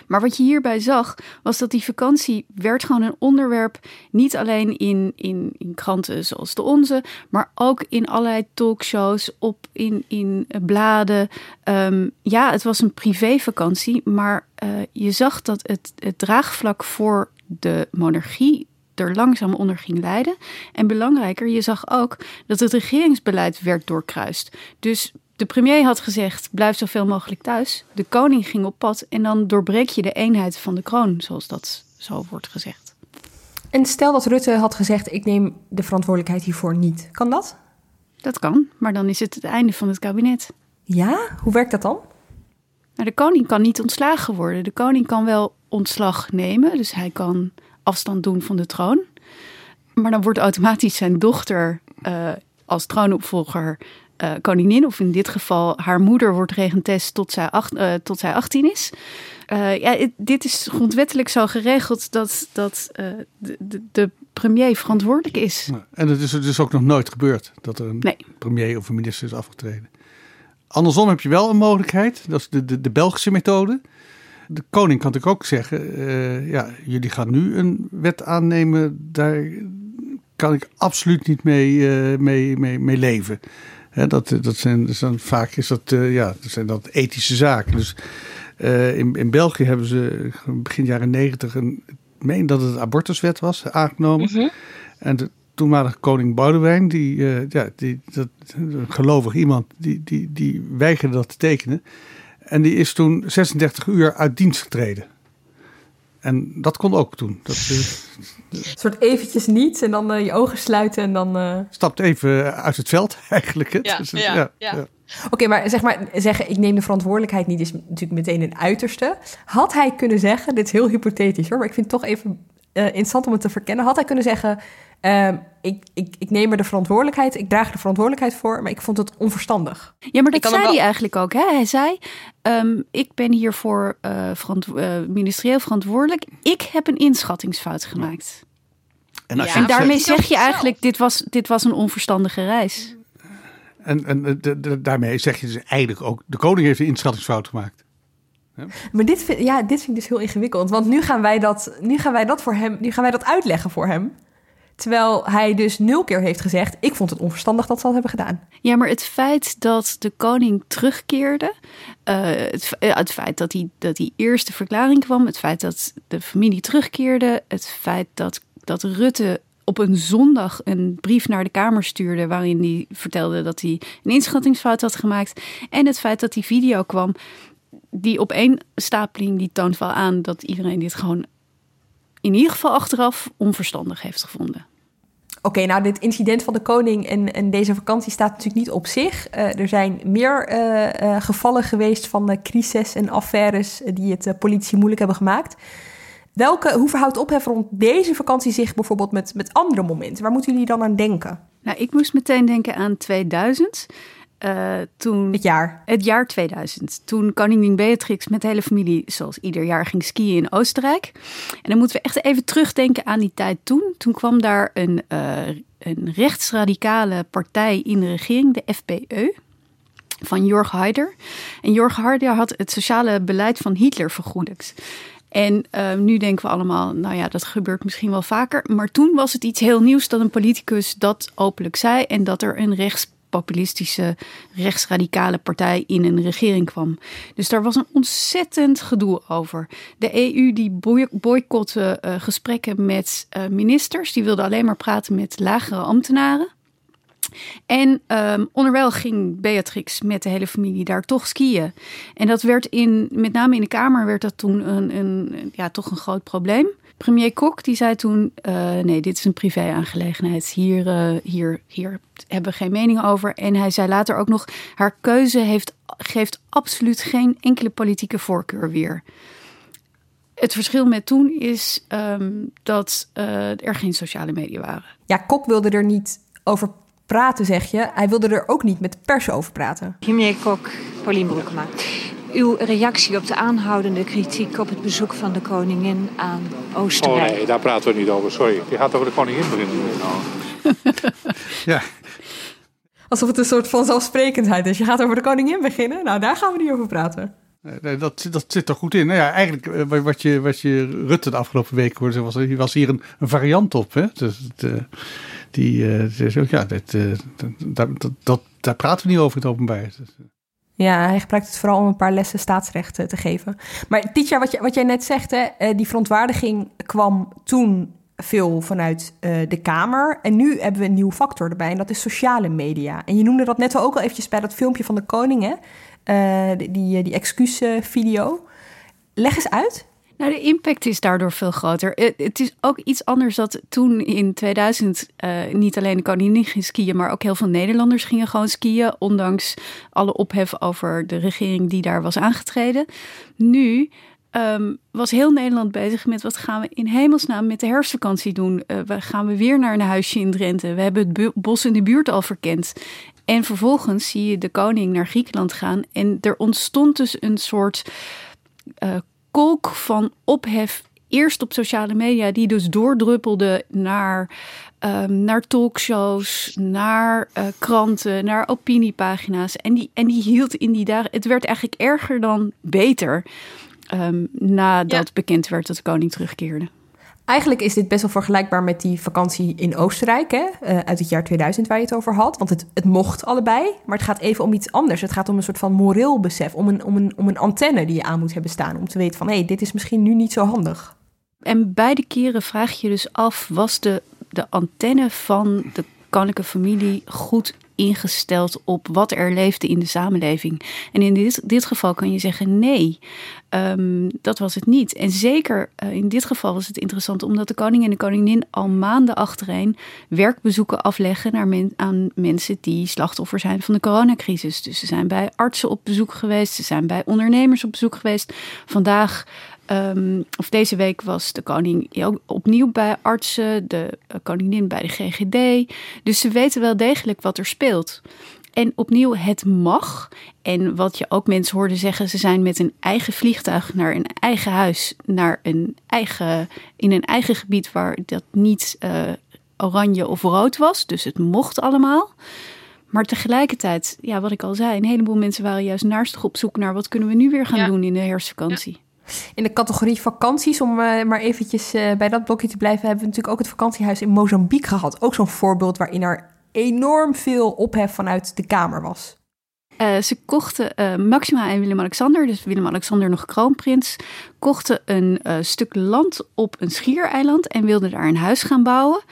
Speaker 3: Maar wat je hierbij zag, was dat die vakantie werd gewoon een onderwerp. Niet alleen in, in, in kranten zoals de onze, maar ook in allerlei talkshows, op, in, in bladen. Um, ja, het was een privévakantie, maar uh, je zag dat het, het draagvlak voor de monarchie er langzaam onder ging leiden. En belangrijker, je zag ook dat het regeringsbeleid werd doorkruist. Dus de premier had gezegd: blijf zoveel mogelijk thuis. De koning ging op pad en dan doorbreek je de eenheid van de kroon, zoals dat zo wordt gezegd.
Speaker 1: En stel dat Rutte had gezegd: ik neem de verantwoordelijkheid hiervoor niet. Kan dat?
Speaker 3: Dat kan, maar dan is het het einde van het kabinet.
Speaker 1: Ja, hoe werkt dat dan?
Speaker 3: Nou, de koning kan niet ontslagen worden. De koning kan wel ontslag nemen, dus hij kan afstand doen van de troon. Maar dan wordt automatisch zijn dochter uh, als troonopvolger uh, koningin. Of in dit geval haar moeder wordt regentes tot zij, acht, uh, tot zij 18 is. ja, dit is grondwettelijk zo geregeld dat, dat de, de, de, premier verantwoordelijk is.
Speaker 2: En het is dus ook nog nooit gebeurd dat er een nee. premier of een minister is afgetreden. Andersom heb je wel een mogelijkheid, dat is de, de, de Belgische methode. De koning kan natuurlijk ook zeggen: ja, jullie gaan nu een wet aannemen, daar kan ik absoluut niet mee, mee, mee, mee leven. Dat, dat, zijn, dat zijn, vaak is dat, uh, ja, dat zijn dat ethische zaken. Dus in, in België hebben ze begin jaren negentig een, ik meen dat het abortuswet was, aangenomen. Mm -hmm. En de toenmalige koning Boudewijn, die, ja, die, dat, gelovig iemand, die, die, die weigerde dat te tekenen. En die is toen 36 uur uit dienst getreden. En dat kon ook toen. Dat, uh,
Speaker 1: een soort eventjes niet en dan uh, je ogen sluiten en dan... Uh...
Speaker 2: Stapt even uit het veld eigenlijk.
Speaker 4: Ja, dus, ja, ja, ja.
Speaker 1: Oké, okay, maar zeg maar zeggen ik neem de verantwoordelijkheid niet is natuurlijk meteen een uiterste. Had hij kunnen zeggen, dit is heel hypothetisch hoor, maar ik vind het toch even interessant om het te verkennen. Had hij kunnen zeggen, Uh, ik, ik, ik neem er de verantwoordelijkheid, ik draag de verantwoordelijkheid voor, maar ik vond het onverstandig.
Speaker 3: Ja, maar dat zei wel... hij eigenlijk ook. Hè? Hij zei: um, Ik ben hiervoor uh, verantwo uh, ministerieel verantwoordelijk. Ik heb een inschattingsfout gemaakt. En, ja. en daarmee zeg je eigenlijk: dit was, dit was een onverstandige reis.
Speaker 2: En, en de, de, daarmee zeg je dus eigenlijk ook: de koning heeft een inschattingsfout gemaakt.
Speaker 1: Ja. Maar dit vind, ja, dit vind ik dus heel ingewikkeld. Want nu gaan wij dat, nu gaan wij dat voor hem, nu gaan wij dat uitleggen voor hem. Terwijl hij dus nul keer heeft gezegd: Ik vond het onverstandig dat ze dat hebben gedaan.
Speaker 3: Ja, maar het feit dat de koning terugkeerde. Uh, het, uh, het, feit dat hij, dat die eerste verklaring kwam. Het feit dat de familie terugkeerde. Het feit dat, dat Rutte op een zondag een brief naar de Kamer stuurde. waarin hij vertelde dat hij een inschattingsfout had gemaakt. En het feit dat die video kwam. Die op één stapeling die toont wel aan dat iedereen dit gewoon in ieder geval achteraf onverstandig heeft gevonden.
Speaker 1: Oké, nou dit incident van de koning en, en, deze vakantie staat natuurlijk niet op zich. Uh, er zijn meer uh, uh, gevallen geweest van de crisis en affaires die het politie moeilijk hebben gemaakt. Welke, hoe verhoudt ophef rond deze vakantie zich bijvoorbeeld met, met andere momenten? Waar moeten jullie dan aan denken?
Speaker 3: Nou, ik moest meteen denken aan 2000. Uh, toen,
Speaker 1: het jaar?
Speaker 3: Het jaar 2000. Toen koningin Beatrix met de hele familie, zoals ieder jaar, ging skiën in Oostenrijk. En dan moeten we echt even terugdenken aan die tijd toen. Toen kwam daar een, uh, een rechtsradicale partij in de regering, de FPE, van Jorg Haider. En Jorg Haider had het sociale beleid van Hitler vergoedelijkt. En uh, nu denken we allemaal, nou ja, dat gebeurt misschien wel vaker. Maar toen was het iets heel nieuws dat een politicus dat openlijk zei. En dat er een rechts populistische rechtsradicale partij in een regering kwam. Dus daar was een ontzettend gedoe over. De EU die boycotte uh, gesprekken met uh, ministers. Die wilden alleen maar praten met lagere ambtenaren. En um, onderwijl ging Beatrix met de hele familie daar toch skiën. En dat werd in, met name in de Kamer, werd dat toen een, een ja, toch een groot probleem. Premier Kok die zei toen: uh, nee, dit is een privé-aangelegenheid. Hier, uh, hier, hier hebben we geen mening over. En hij zei later ook nog: haar keuze heeft, geeft absoluut geen enkele politieke voorkeur weer. Het verschil met toen is um, dat uh, er geen sociale media waren.
Speaker 1: Ja, Kok wilde er niet over praten, zeg je. Hij wilde er ook niet met de pers over praten.
Speaker 8: Premier Kok, Paulien Broekema uw reactie op de aanhoudende kritiek op het bezoek van de koningin aan Oostenrijk?
Speaker 9: Oh nee, daar praten we niet over, sorry. Je gaat over de koningin beginnen.
Speaker 2: ja.
Speaker 1: Alsof het een soort van zelfsprekendheid is. Je gaat over de koningin beginnen? Nou, daar gaan we niet over praten.
Speaker 2: Nee, dat, dat zit er goed in. Nou ja, eigenlijk eh, wat je, wat je Rutte de afgelopen week hoorde, was, was hier een, een variant op. Hè? Dus, het, uh, die, uh, ja, dat, dat, dat, dat, daar praten we niet over in het openbaar.
Speaker 1: Ja, hij gebruikt het vooral om een paar lessen staatsrecht te geven. Maar Tietja, wat, je, wat jij net zegt, hè, eh, die verontwaardiging kwam toen veel vanuit uh, de Kamer. En nu hebben we een nieuwe factor erbij en dat is sociale media. En je noemde dat net ook al eventjes bij dat filmpje van de koning, hè? Uh, die, die, die excuusvideo. Leg eens uit.
Speaker 3: Nou, de impact is daardoor veel groter. Het is ook iets anders dat toen in 2000 uh, eh, niet alleen de koningin ging skiën, maar ook heel veel Nederlanders gingen gewoon skiën, ondanks alle ophef over de regering die daar was aangetreden. Nu ehm, was heel Nederland bezig met wat gaan we in hemelsnaam met de herfstvakantie doen. Uh, we gaan we weer naar een huisje in Drenthe. We hebben het bos in de buurt al verkend. En vervolgens zie je de koning naar Griekenland gaan. En er ontstond dus een soort kolk van ophef. Eerst op sociale media, die dus doordruppelde naar, um, naar talkshows, naar uh, kranten, naar opiniepagina's. En die, en die hield in die dagen. Het werd eigenlijk erger dan beter. Um, nadat ja. bekend werd dat de koning terugkeerde.
Speaker 1: Eigenlijk is dit best wel vergelijkbaar met die vakantie in Oostenrijk, hè, uh, uit het jaar 2000 waar je het over had. Want het, het mocht allebei, maar het gaat even om iets anders. Het gaat om een soort van moreel besef, om een, om, een, om een antenne die je aan moet hebben staan. Om te weten van, hé, hey, dit is misschien nu niet zo handig.
Speaker 3: En beide keren vraag je dus af, was de, de antenne van de koninklijke familie goed ingesteld op wat er leefde in de samenleving. En in dit, dit geval kan je zeggen nee, um, dat was het niet. En zeker uh, in dit geval was het interessant omdat de koning en de koningin al maanden achtereen werkbezoeken afleggen naar men, aan mensen die slachtoffer zijn van de coronacrisis. Dus ze zijn bij artsen op bezoek geweest, ze zijn bij ondernemers op bezoek geweest. Vandaag Um, of deze week was de koning ook opnieuw bij artsen, de uh, koningin bij de GGD. Dus ze weten wel degelijk wat er speelt. En opnieuw, het mag. En wat je ook mensen hoorde zeggen, ze zijn met een eigen vliegtuig naar een eigen huis, naar een eigen, in een eigen gebied waar dat niet uh, oranje of rood was. Dus het mocht allemaal. Maar tegelijkertijd, ja, wat ik al zei, een heleboel mensen waren juist naastig op zoek naar wat kunnen we nu weer gaan ja. doen in de herfstvakantie. Ja.
Speaker 1: In de categorie vakanties, om uh, maar eventjes uh, bij dat blokje te blijven, hebben we natuurlijk ook het vakantiehuis in Mozambique gehad. Ook zo'n voorbeeld waarin er enorm veel ophef vanuit de Kamer was.
Speaker 3: Uh, ze kochten, Maxima en Willem-Alexander, dus Willem-Alexander nog kroonprins, kochten een stuk land op een schiereiland en wilden daar een huis gaan bouwen.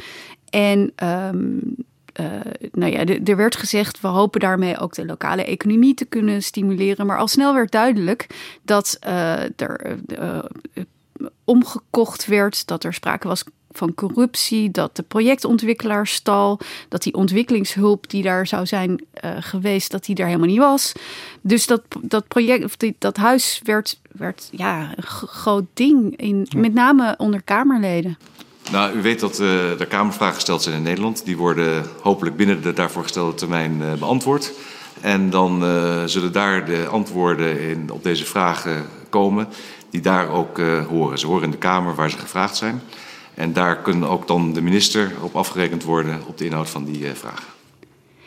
Speaker 3: En um, uh, nou ja, er werd gezegd, we hopen daarmee ook de lokale economie te kunnen stimuleren. Maar al snel werd duidelijk dat uh, er uh, omgekocht werd, dat er sprake was van corruptie, dat de projectontwikkelaar stal, dat die ontwikkelingshulp die daar zou zijn geweest, dat die er helemaal niet was. Dus dat, dat project, of die, dat huis werd, werd ja, een groot ding, in, met name onder Kamerleden.
Speaker 6: Nou, u weet dat uh, er Kamervragen gesteld zijn in Nederland. Die worden hopelijk binnen de daarvoor gestelde termijn uh, beantwoord. En dan uh, zullen daar de antwoorden in, op deze vragen komen, die daar ook horen. Ze horen in de Kamer waar ze gevraagd zijn. En daar kunnen ook dan de minister op afgerekend worden op de inhoud van die vragen.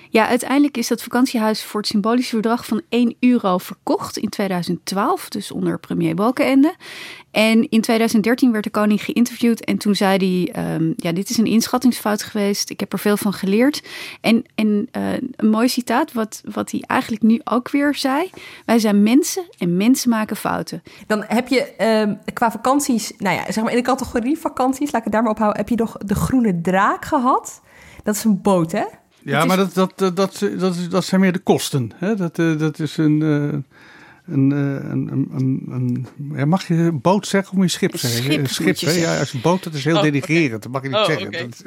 Speaker 3: Ja, uiteindelijk is dat vakantiehuis voor het symbolische bedrag van 1 euro verkocht in 2012, dus onder premier Balkenende. En in 2013 werd de koning geïnterviewd en toen zei hij, um, ja, dit is een inschattingsfout geweest, ik heb er veel van geleerd. En, uh, een mooi citaat, wat, wat hij eigenlijk nu ook weer zei, wij zijn mensen en mensen maken fouten.
Speaker 1: Dan heb je um, qua vakanties, nou ja, zeg maar in de categorie vakanties, laat ik het daar maar op houden, heb je nog de groene draak gehad. Dat is een boot, hè?
Speaker 2: Ja, maar dat, dat, dat, dat, dat, dat zijn meer de kosten. Hè? Dat, uh, dat is een, uh, een, een, een, een, ja, mag je boot zeggen of moet je schip zeggen?
Speaker 3: Schip,
Speaker 2: een schip, hè? Ja, als een boot, dat is heel oh, denigrerend. Dat mag je niet
Speaker 3: oh,
Speaker 2: zeggen.
Speaker 3: Okay. Dat,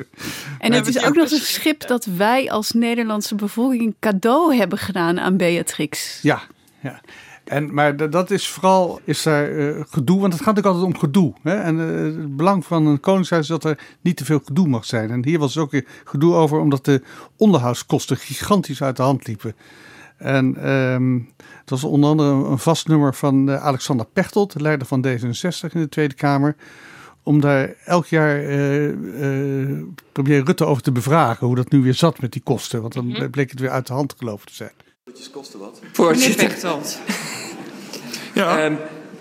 Speaker 3: en het is ook nog een schip dat wij als Nederlandse bevolking een cadeau hebben gedaan aan Beatrix.
Speaker 2: Ja, ja. En, maar dat is vooral is daar uh, gedoe, want het gaat ook altijd om gedoe. Hè? En uh, het belang van een koningshuis is dat er niet te veel gedoe mag zijn. En hier was ook weer gedoe over, omdat de onderhoudskosten gigantisch uit de hand liepen. En um, het was onder andere een vast nummer van uh, Alexander Pechtold, de leider van D66 in de Tweede Kamer. Om daar elk jaar premier Rutte over te bevragen hoe dat nu weer zat met die kosten. Want dan -hmm. bleek het weer uit de hand gelopen te zijn.
Speaker 10: Kosten wat? Voorzitter. Ja. Um,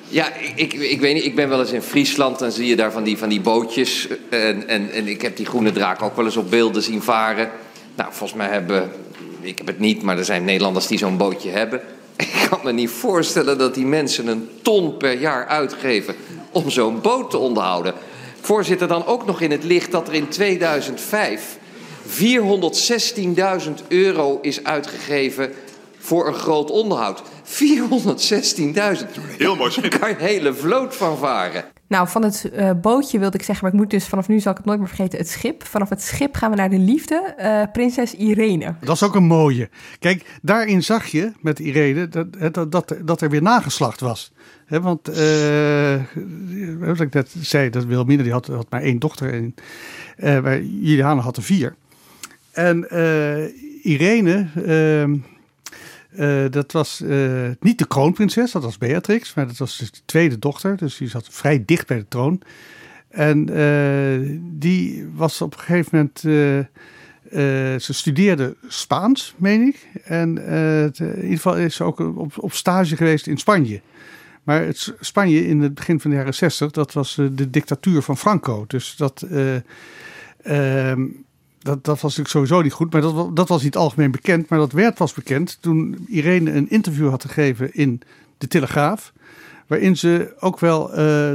Speaker 10: ja, ik, ik weet niet. Ik ben wel eens in Friesland. Dan zie je daar van die, van die bootjes. En, en, en ik heb die groene draak ook wel eens op beelden zien varen. Nou, volgens mij hebben. Ik heb het niet, maar er zijn Nederlanders die zo'n bootje hebben. Ik kan me niet voorstellen dat die mensen een ton per jaar uitgeven om zo'n boot te onderhouden. Voorzitter, dan ook nog in het licht dat er in 2005 416.000 euro is uitgegeven voor een groot onderhoud. 416.000.
Speaker 7: Heel mooi
Speaker 10: Daar kan je een hele vloot van varen.
Speaker 1: Nou, van het uh, bootje wilde ik zeggen, maar ik moet dus vanaf nu zal ik het nooit meer vergeten, het schip. Vanaf het schip gaan we naar de liefde, uh, prinses Irene.
Speaker 2: Dat is ook een mooie. Kijk, daarin zag je met Irene dat, dat, dat, dat er weer nageslacht was. He, want, uh, wat ik net zei, dat Wilhelmina die had, had maar één dochter en uh, Juliana had er vier. En Irene ehm, uh, dat was uh, niet de kroonprinses, dat was Beatrix, maar dat was dus de tweede dochter. Dus die zat vrij dicht bij de troon. En uh, die was op een gegeven moment. ze studeerde Spaans, meen ik. En in ieder geval is ze ook op, op stage geweest in Spanje. Maar het Spanje in het begin van de jaren zestig, dat was de dictatuur van Franco. Dus dat. Ehm, dat, dat was natuurlijk sowieso niet goed, maar dat, dat was niet algemeen bekend. Maar dat werd pas bekend toen Irene een interview had gegeven in de Telegraaf. Waarin ze ook wel uh,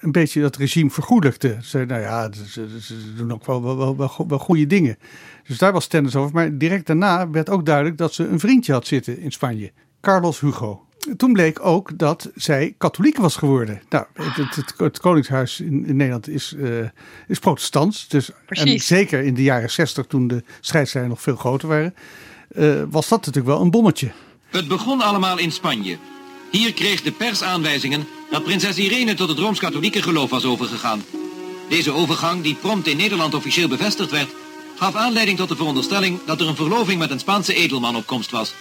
Speaker 2: een beetje dat regime vergoedigde. Ze nou ja, ze, ze doen ook wel, wel, wel, wel, goede dingen. Dus daar was tennis over. Maar direct daarna werd ook duidelijk dat ze een vriendje had zitten in Spanje. Carlos Hugo toen bleek ook dat zij katholiek was geworden. Nou, het, het, het Koningshuis in, in, Nederland is, uh, is protestants. Dus, en zeker in de jaren zestig, toen de scheidslijnen nog veel groter waren, uh, was dat natuurlijk wel een bommetje.
Speaker 11: Het begon allemaal in Spanje. Hier kreeg de pers aanwijzingen dat prinses Irene tot het Rooms-Katholieke geloof was overgegaan. Deze overgang, die prompt in Nederland officieel bevestigd werd, gaf aanleiding tot de veronderstelling dat er een verloving met een Spaanse edelman op komst was.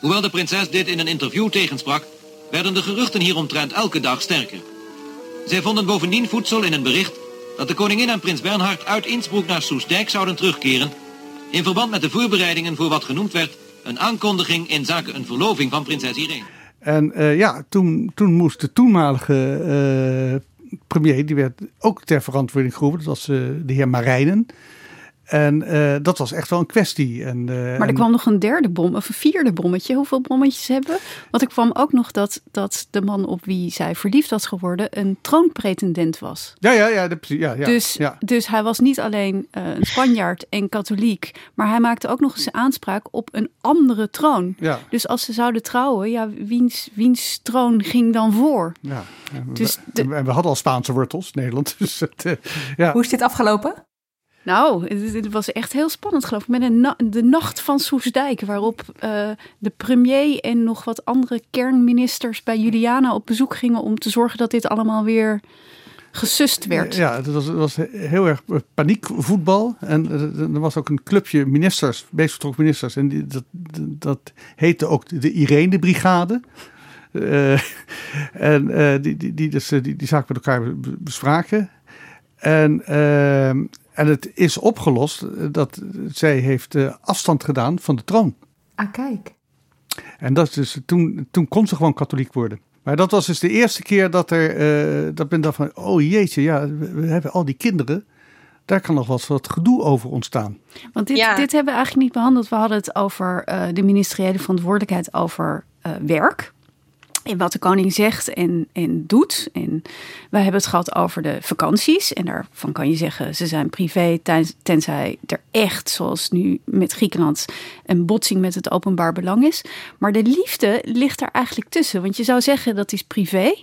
Speaker 11: Hoewel de prinses dit in een interview tegensprak, werden de geruchten hieromtrent elke dag sterker. Zij vonden bovendien voedsel in een bericht dat de koningin en prins Bernhard uit Innsbruck naar Soesdijk zouden terugkeren, in verband met de voorbereidingen voor wat genoemd werd een aankondiging in zaken een verloving van prinses Irene.
Speaker 2: En uh, ja, toen, toen moest de toenmalige uh, premier, die werd ook ter verantwoording geroepen, dat was uh, de heer Marijnen. En uh, dat was echt wel een kwestie. En, uh,
Speaker 3: maar er kwam nog een derde bom, of een vierde bommetje. Hoeveel bommetjes hebben? Want er kwam ook nog dat, dat de man op wie zij verliefd was geworden een troonpretendent was.
Speaker 2: Ja, ja, ja. De, ja, ja,
Speaker 3: dus,
Speaker 2: ja.
Speaker 3: dus hij was niet alleen uh, een Spanjaard en katholiek, maar hij maakte ook nog eens aanspraak op een andere troon.
Speaker 2: Ja.
Speaker 3: Dus als ze zouden trouwen, ja, wiens, wiens troon ging dan voor?
Speaker 2: Ja, dus we, de, we hadden al Spaanse wortels, Nederland. Dus het, ja.
Speaker 1: Hoe is dit afgelopen?
Speaker 3: Nou, het, was echt heel spannend, geloof ik. Met de nacht van Soesdijk, waarop uh, de premier en nog wat andere kernministers bij Juliana op bezoek gingen om te zorgen dat dit allemaal weer gesust werd.
Speaker 2: Ja, het was, het was heel erg paniekvoetbal. En er was ook een clubje ministers, meest ministers. En die, dat, heette ook de Irene-brigade. En die, die, die, dus, die, die zaak met elkaar bespraken. En uh, en het is opgelost dat zij heeft uh, afstand gedaan van de troon.
Speaker 1: Ah, kijk.
Speaker 2: En dat is dus, toen, toen kon ze gewoon katholiek worden. Maar dat was dus de eerste keer dat er, uh, dat men dacht van, oh jeetje, ja, we, hebben al die kinderen. Daar kan nog wel wat gedoe over ontstaan.
Speaker 3: Want dit,
Speaker 4: Ja.
Speaker 3: dit hebben we eigenlijk niet behandeld. We hadden het over uh, de ministeriële verantwoordelijkheid over uh, werk. En wat de koning zegt en, en doet. En wij hebben het gehad over de vakanties. En daarvan kan je zeggen, ze zijn privé, ten- tenzij er echt, zoals nu met Griekenland, een botsing met het openbaar belang is. Maar de liefde ligt er eigenlijk tussen. Want je zou zeggen dat is privé.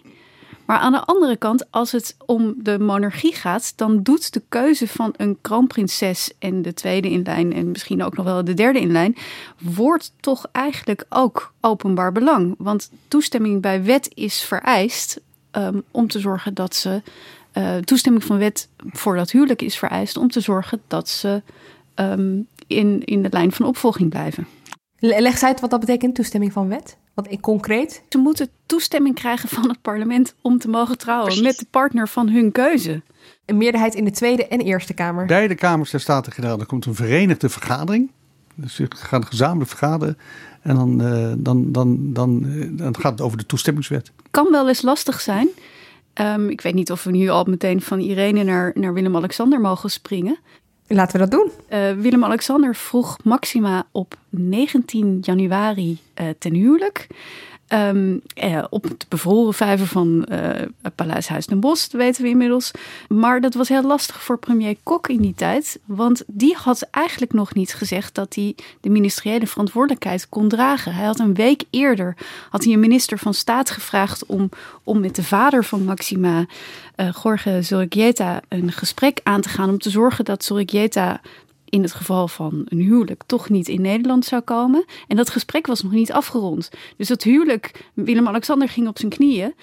Speaker 3: Maar aan de andere kant, als het om de monarchie gaat, dan doet de keuze van een kroonprinses en de tweede in lijn en misschien ook nog wel de derde in lijn, wordt toch eigenlijk ook openbaar belang. Want toestemming bij wet is vereist um, om te zorgen dat ze. Uh, toestemming van wet voor dat huwelijk is vereist om te zorgen dat ze um, in, in de lijn van opvolging blijven.
Speaker 1: Leg zij uit wat dat betekent, toestemming van wet? Wat in concreet?
Speaker 3: Ze moeten toestemming krijgen van het parlement om te mogen trouwen Precies. met de partner van hun keuze.
Speaker 1: Een meerderheid in de Tweede en Eerste Kamer.
Speaker 2: Beide kamers der Staten-Generaal. Er komt een verenigde vergadering. Dus ze gaan gezamenlijk vergaderen. En dan, uh, dan, dan, dan, uh, dan gaat het over de toestemmingswet.
Speaker 3: Kan wel eens lastig zijn. Um, ik weet niet of we nu al meteen van Irene naar, naar Willem-Alexander mogen springen.
Speaker 1: Laten we dat doen.
Speaker 3: Uh, Willem-Alexander vroeg Maxima op 19 januari uh, ten huwelijk. Um, eh, op het bevroren vijver van uh, Paleis Huis den Bosch, dat weten we inmiddels. Maar dat was heel lastig voor premier Kok in die tijd. Want die had eigenlijk nog niet gezegd dat hij de ministeriële verantwoordelijkheid kon dragen. Hij had een week eerder had hij een minister van Staat gevraagd om, om met de vader van Maxima, uh, Jorge een gesprek aan te gaan. Om te zorgen dat Zorrigueta in het geval van een huwelijk toch niet in Nederland zou komen. En dat gesprek was nog niet afgerond. Dus dat huwelijk, Willem-Alexander ging op zijn knieën.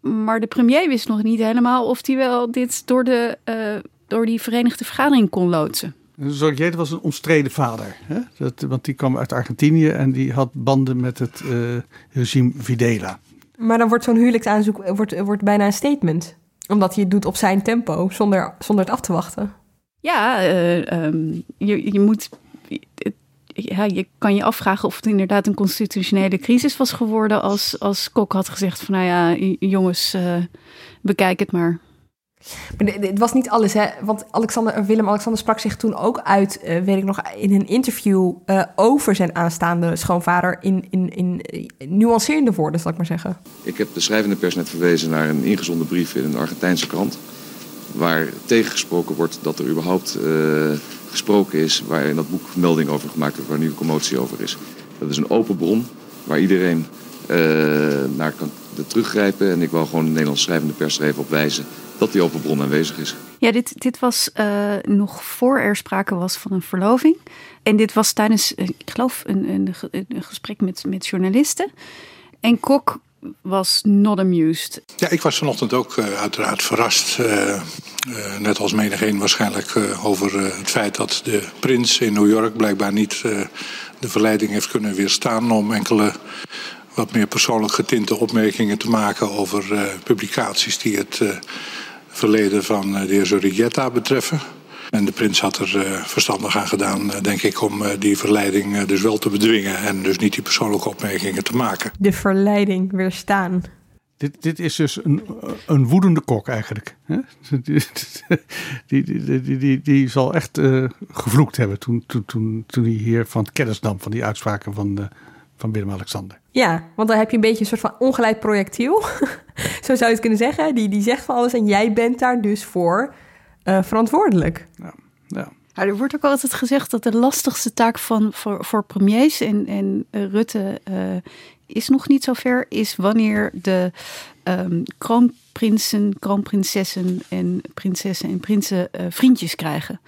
Speaker 3: Maar de premier wist nog niet helemaal of hij wel dit door, de, uh, door die Verenigde Vergadering kon loodsen.
Speaker 2: Zorgjet was een omstreden vader. Hè? Dat, want die kwam uit Argentinië en die had banden met het uh, regime Videla.
Speaker 1: Maar dan wordt zo'n huwelijksaanzoek wordt, wordt bijna een statement. Omdat hij het doet op zijn tempo, zonder, zonder het af te wachten.
Speaker 3: Ja, uh, um, je, je moet. Ja, je kan je afvragen of het inderdaad een constitutionele crisis was geworden als, als Kok had gezegd van nou ja, jongens, uh, bekijk het maar.
Speaker 1: Maar het was niet alles, hè? Want Alexander, Willem-Alexander sprak zich toen ook uit, uh, weet ik nog, in een interview uh, over zijn aanstaande schoonvader in, in, in nuancerende woorden, zal ik maar zeggen.
Speaker 12: Ik heb de schrijvende pers net verwezen naar een ingezonden brief in een Argentijnse krant waar tegengesproken wordt dat er überhaupt uh, gesproken is, waar in dat boek melding over gemaakt wordt, waar nu commotie over is. Dat is een open bron waar iedereen uh, naar kan teruggrijpen. En ik wil gewoon de Nederlands schrijvende pers er even op wijzen dat die open bron aanwezig is.
Speaker 3: Ja, dit, dit was uh, nog voor er sprake was van een verloving. En dit was tijdens, ik geloof, een, een, een gesprek met, met journalisten. En Kok was not amused.
Speaker 9: Ja, ik was vanochtend ook uh, uiteraard verrast. Uh, uh, net als menigeen waarschijnlijk over het feit dat de prins in New York blijkbaar niet de verleiding heeft kunnen weerstaan om enkele wat meer persoonlijk getinte opmerkingen te maken over publicaties die het verleden van de heer Zorrigueta betreffen. En de prins had er uh, verstandig aan gedaan, uh, denk ik, om uh, die verleiding dus wel te bedwingen. En dus niet die persoonlijke opmerkingen te maken.
Speaker 1: De verleiding weerstaan.
Speaker 2: Dit, dit is dus een, een woedende kok eigenlijk. Hè? Die, die, die, die, die, zal echt gevloekt hebben toen, toen, toen, toen hij hier van het kennis nam van die uitspraken van, van Willem-Alexander.
Speaker 1: Ja, want dan heb je een beetje een soort van ongeleid projectiel. Zo zou je het kunnen zeggen. Die, die zegt van alles en jij bent daar dus voor uh, verantwoordelijk.
Speaker 2: Ja, ja.
Speaker 3: Ja, er wordt ook altijd gezegd dat de lastigste taak van, voor, voor premiers en, en uh, Rutte uh, is nog niet zo ver, is wanneer de um, kroonprinsen, kroonprinsessen en prinsessen en prinsen vriendjes krijgen.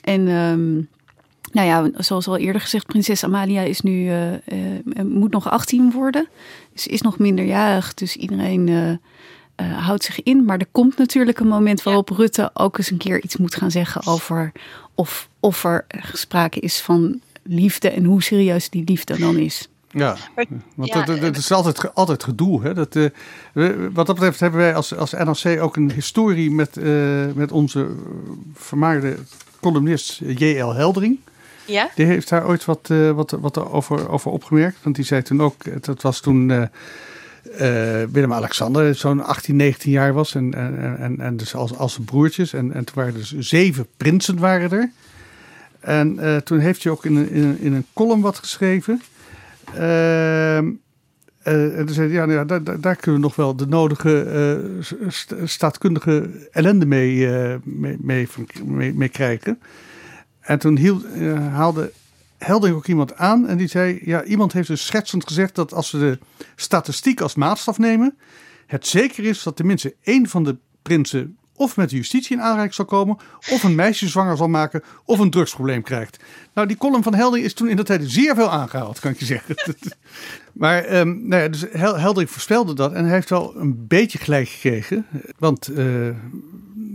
Speaker 3: En um, nou ja, zoals al eerder gezegd, prinses Amalia is nu, moet nog 18 worden. Dus is nog minderjarig, dus iedereen uh, houdt zich in. Maar er komt natuurlijk een moment waarop Rutte ook eens een keer iets moet gaan zeggen over of, of er sprake is van liefde en hoe serieus die liefde dan is.
Speaker 2: Ja, want ja, dat, dat, is altijd, altijd gedoe. Hè? Dat, uh, wat dat betreft hebben wij als, als NRC ook een historie met, uh, met onze vermaarde columnist J.L. Heldering.
Speaker 4: Ja?
Speaker 2: Die heeft daar ooit wat, uh, wat, wat over, over opgemerkt. Want die zei toen ook, dat was toen uh, Willem-Alexander zo'n 18, 19 jaar was. En, en, en, en dus als, als broertjes. En, en toen waren er dus zeven prinsen waren er. En uh, toen heeft hij ook in een, in een, in een column wat geschreven. Uh, en toen zei hij, ja, nou ja daar, daar, kunnen we nog wel de nodige st staatkundige ellende mee, mee, mee, mee, mee, krijgen. En toen hield, haalde Helding ook iemand aan en die zei: Ja, iemand heeft dus schetsend gezegd dat als we de statistiek als maatstaf nemen, het zeker is dat tenminste één van de prinsen of met de justitie in aanraking zal komen, of een meisje zwanger zal maken, of een drugsprobleem krijgt. Nou, die column van Helding is toen in tijd zeer veel aangehaald, kan ik je zeggen. maar um, nou ja, dus Helding voorspelde dat en hij heeft wel een beetje gelijk gekregen. Want uh,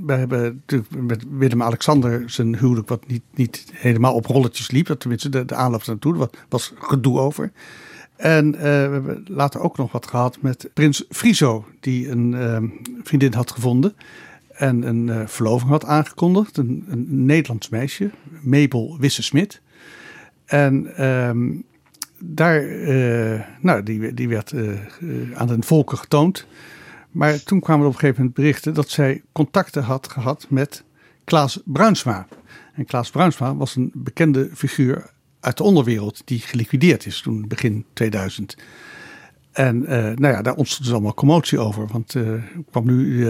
Speaker 2: we hebben natuurlijk met Willem-Alexander zijn huwelijk wat niet, niet helemaal op rolletjes liep. Dat tenminste de, de aanloop naartoe, was, was gedoe over. En uh, we hebben later ook nog wat gehad met prins Friso, die een uh, vriendin had gevonden. En een uh, verloving had aangekondigd. Een, Nederlands meisje, Mabel Wisse-Smit. En ehm, daar, nou, die, die werd aan de volken getoond. Maar toen kwamen er op een gegeven moment berichten dat zij contacten had gehad met Klaas Bruinsma. En Klaas Bruinsma was een bekende figuur uit de onderwereld die geliquideerd is toen begin 2000. En nou ja, daar ontstond dus allemaal commotie over. Want er kwam nu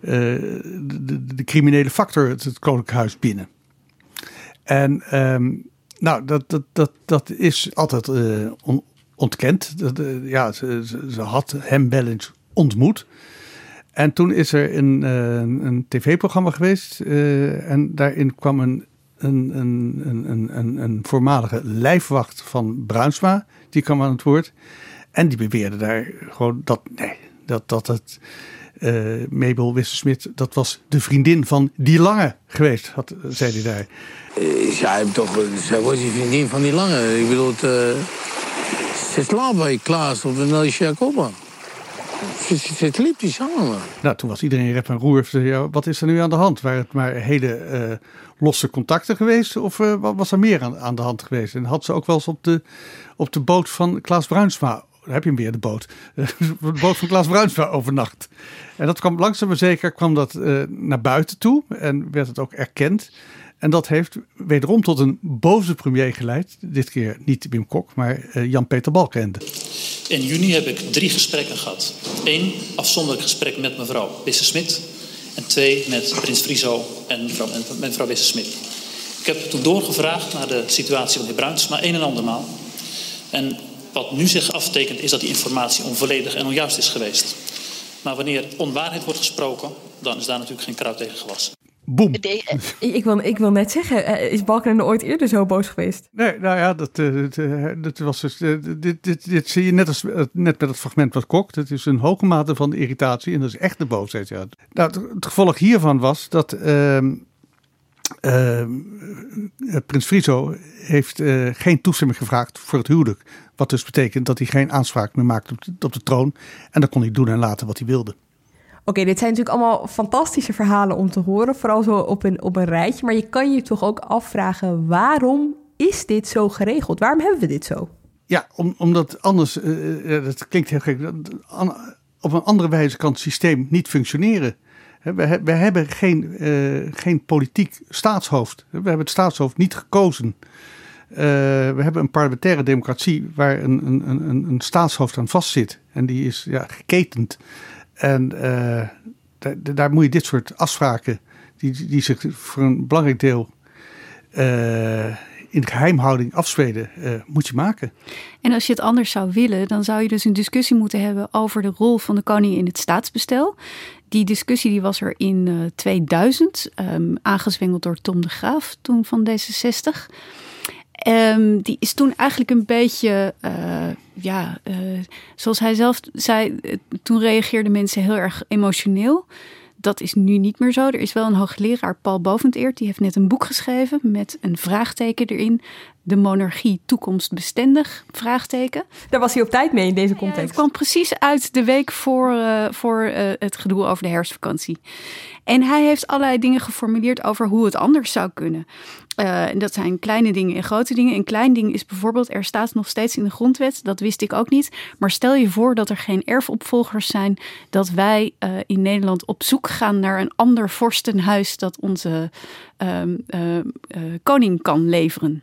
Speaker 2: de, de, de, criminele factor het, het Huis binnen. En ehm, nou, dat, dat, dat, dat is altijd ontkend. Dat, ja, ze, ze, had hem wel ontmoet. En toen is er een, een, een tv-programma geweest. en daarin kwam een een, een, een, een, een voormalige lijfwacht van Bruinsma. Die kwam aan het woord. En die beweerde daar gewoon dat, nee, dat, dat het uh, Mabel Wissersmit, dat was de vriendin van die Lange geweest, had, zei hij daar.
Speaker 13: Uh, zij, toch, zij was die vriendin van die Lange. Ik bedoel, het, uh, ze slaapt bij Klaas of een Jacoba. Ze, liep die samen.
Speaker 2: Nou, toen was iedereen rep en roer. Ja, wat is er nu aan de hand? Waren het maar hele losse contacten geweest? Of uh, was er meer aan, aan, de hand geweest? En had ze ook wel eens op de, op de boot van Klaas Bruinsma, heb je hem weer, de boot, de boot van Klaas Bruinsma overnacht. En dat kwam langzaam maar zeker kwam dat, uh, naar buiten toe en werd het ook erkend. En dat heeft wederom tot een boze premier geleid. Dit keer niet Wim Kok, maar uh, Jan-Peter Balkenende.
Speaker 14: In juni heb ik drie gesprekken gehad. Eén afzonderlijk gesprek met mevrouw Wisse-Smit en twee met prins Friso en mevrouw, mevrouw Wisse-Smit. Ik heb toen doorgevraagd naar de situatie van de heer Bruins, een en andermaal. En wat nu zich aftekent is dat die informatie onvolledig en onjuist is geweest. Maar wanneer onwaarheid wordt gesproken, dan is daar natuurlijk geen kruid tegen gewassen.
Speaker 2: Boom.
Speaker 1: Ik wil, ik wil net zeggen, eh, is Balkenende ooit eerder zo boos geweest?
Speaker 2: Nee, nou ja, dat, eh, eh, dat, was dus. dit, dit, dit zie je net, als, net met het fragment wat kokt. Het is een hoge mate van irritatie en dat is echt de boosheid. Ja. Nou, het, gevolg hiervan was dat. Ehm, ehm, Prins Friso heeft geen toestemming gevraagd voor het huwelijk. Wat dus betekent dat hij geen aanspraak meer maakt op de, op de troon. En dan kon hij doen en laten wat hij wilde.
Speaker 1: Oké, dit zijn natuurlijk allemaal fantastische verhalen om te horen, vooral zo op een, op een rijtje. Maar je kan je toch ook afvragen, waarom is dit zo geregeld? Waarom hebben we dit zo?
Speaker 2: Ja, om, omdat anders, uh, dat klinkt heel gek, op een andere wijze kan het systeem niet functioneren. We, we hebben geen, geen politiek staatshoofd. We hebben het staatshoofd niet gekozen. We hebben een parlementaire democratie waar een, een, een, een staatshoofd aan vastzit. En die is ja, geketend. En uh, daar, moet je dit soort afspraken, die, die zich voor een belangrijk deel uh, in geheimhouding afspelen, uh, moet je maken.
Speaker 3: En als je het anders zou willen, dan zou je dus een discussie moeten hebben over de rol van de koning in het staatsbestel. Die discussie die was er in 2000, um, ehm, aangezwengeld door Tom de Graaf, toen van D66. Um, die is toen eigenlijk een beetje, uh, ja, uh, zoals hij zelf zei, uh, toen reageerden mensen heel erg emotioneel. Dat is nu niet meer zo. Er is wel een hoogleraar, Paul Boventeert, die heeft net een boek geschreven met een vraagteken erin. De monarchie toekomstbestendig? Vraagteken.
Speaker 1: Daar was hij op tijd mee in deze context. Ja,
Speaker 3: het kwam precies uit de week voor, voor het gedoe over de herfstvakantie. En hij heeft allerlei dingen geformuleerd over hoe het anders zou kunnen. Uh, en dat zijn kleine dingen en grote dingen. Een klein ding is bijvoorbeeld, er staat nog steeds in de grondwet, dat wist ik ook niet. Maar stel je voor dat er geen erfopvolgers zijn, dat wij uh, in Nederland op zoek gaan naar een ander vorstenhuis dat onze uh, koning kan leveren.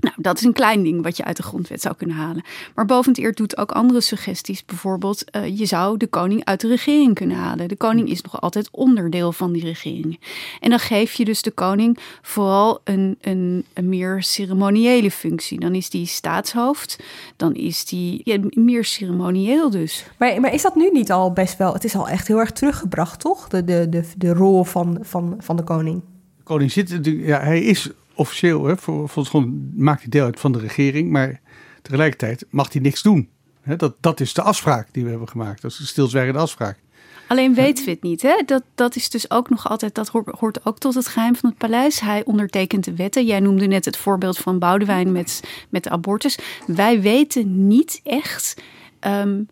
Speaker 3: Nou, dat is een klein ding wat je uit de grondwet zou kunnen halen. Maar Boventeer doet ook andere suggesties. Bijvoorbeeld, uh, je zou de koning uit de regering kunnen halen. De koning is nog altijd onderdeel van die regering. En dan geef je dus de koning vooral een, een, een meer ceremoniële functie. Dan is die staatshoofd, dan is die ja, meer ceremonieel dus.
Speaker 1: Maar, maar is dat nu niet al best wel... Het is al echt heel erg teruggebracht, toch? De, de, de, de rol van, van, van de koning.
Speaker 2: De koning zit... Ja, hij is officieel, hè, voor, volgens maakt hij deel uit van de regering, maar tegelijkertijd mag hij niks doen. Hè, dat, dat is de afspraak die we hebben gemaakt. Dat is een stilzwijgende afspraak.
Speaker 3: Alleen weten we het niet. Hè? Dat, dat is dus ook nog altijd, dat hoort, ook tot het geheim van het paleis. Hij ondertekent de wetten. Jij noemde net het voorbeeld van Boudewijn met, met de abortus. Wij weten niet echt um,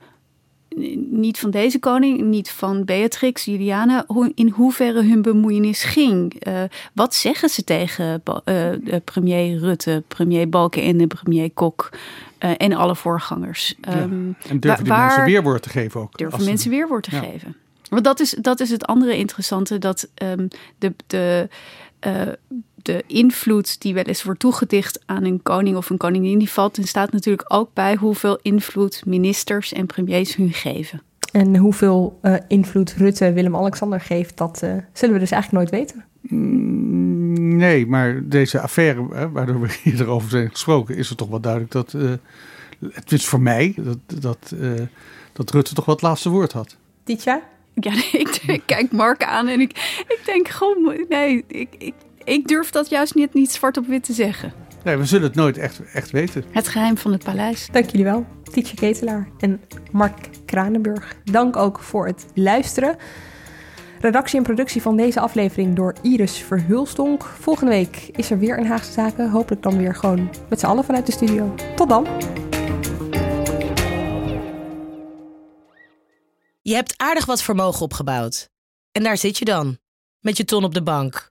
Speaker 3: niet van deze koning, niet van Beatrix, Juliana, in hoeverre hun bemoeienis ging. Uh, wat zeggen ze tegen uh, premier Rutte, premier Balkenende, premier Kok uh, en alle voorgangers?
Speaker 2: Ja. Um, en durven die mensen weerwoord te geven ook?
Speaker 3: Durven mensen weerwoord te ja. geven? Want dat is, dat is het andere interessante, dat um, de... de de invloed die wel eens wordt toegedicht aan een koning of een koningin, die valt en staat natuurlijk ook bij hoeveel invloed ministers en premiers hun geven.
Speaker 1: En hoeveel uh, invloed Rutte Willem-Alexander geeft, dat uh, zullen we dus eigenlijk nooit weten.
Speaker 2: Mm, nee, maar deze affaire, hè, waardoor we hier erover zijn gesproken, is het toch wel duidelijk dat, uh, het is voor mij, dat, dat, dat Rutte toch wel het laatste woord had.
Speaker 1: Dit jaar?
Speaker 3: Ja, ik, ik, kijk Mark aan en ik, ik denk gewoon, nee, ik, ik, ik durf dat juist niet, niet zwart op wit te zeggen.
Speaker 2: Nee, we zullen het nooit echt, echt weten.
Speaker 3: Het geheim van het paleis.
Speaker 1: Dank jullie wel, Tietje Ketelaar en Mark Kranenburg. Dank ook voor het luisteren. Redactie en productie van deze aflevering door Iris Verhulstonk. Volgende week is er weer een Haagse Zaken. Hopelijk dan weer gewoon met z'n allen vanuit de studio. Tot dan!
Speaker 15: Je hebt aardig wat vermogen opgebouwd. En daar zit je dan, met je ton op de bank.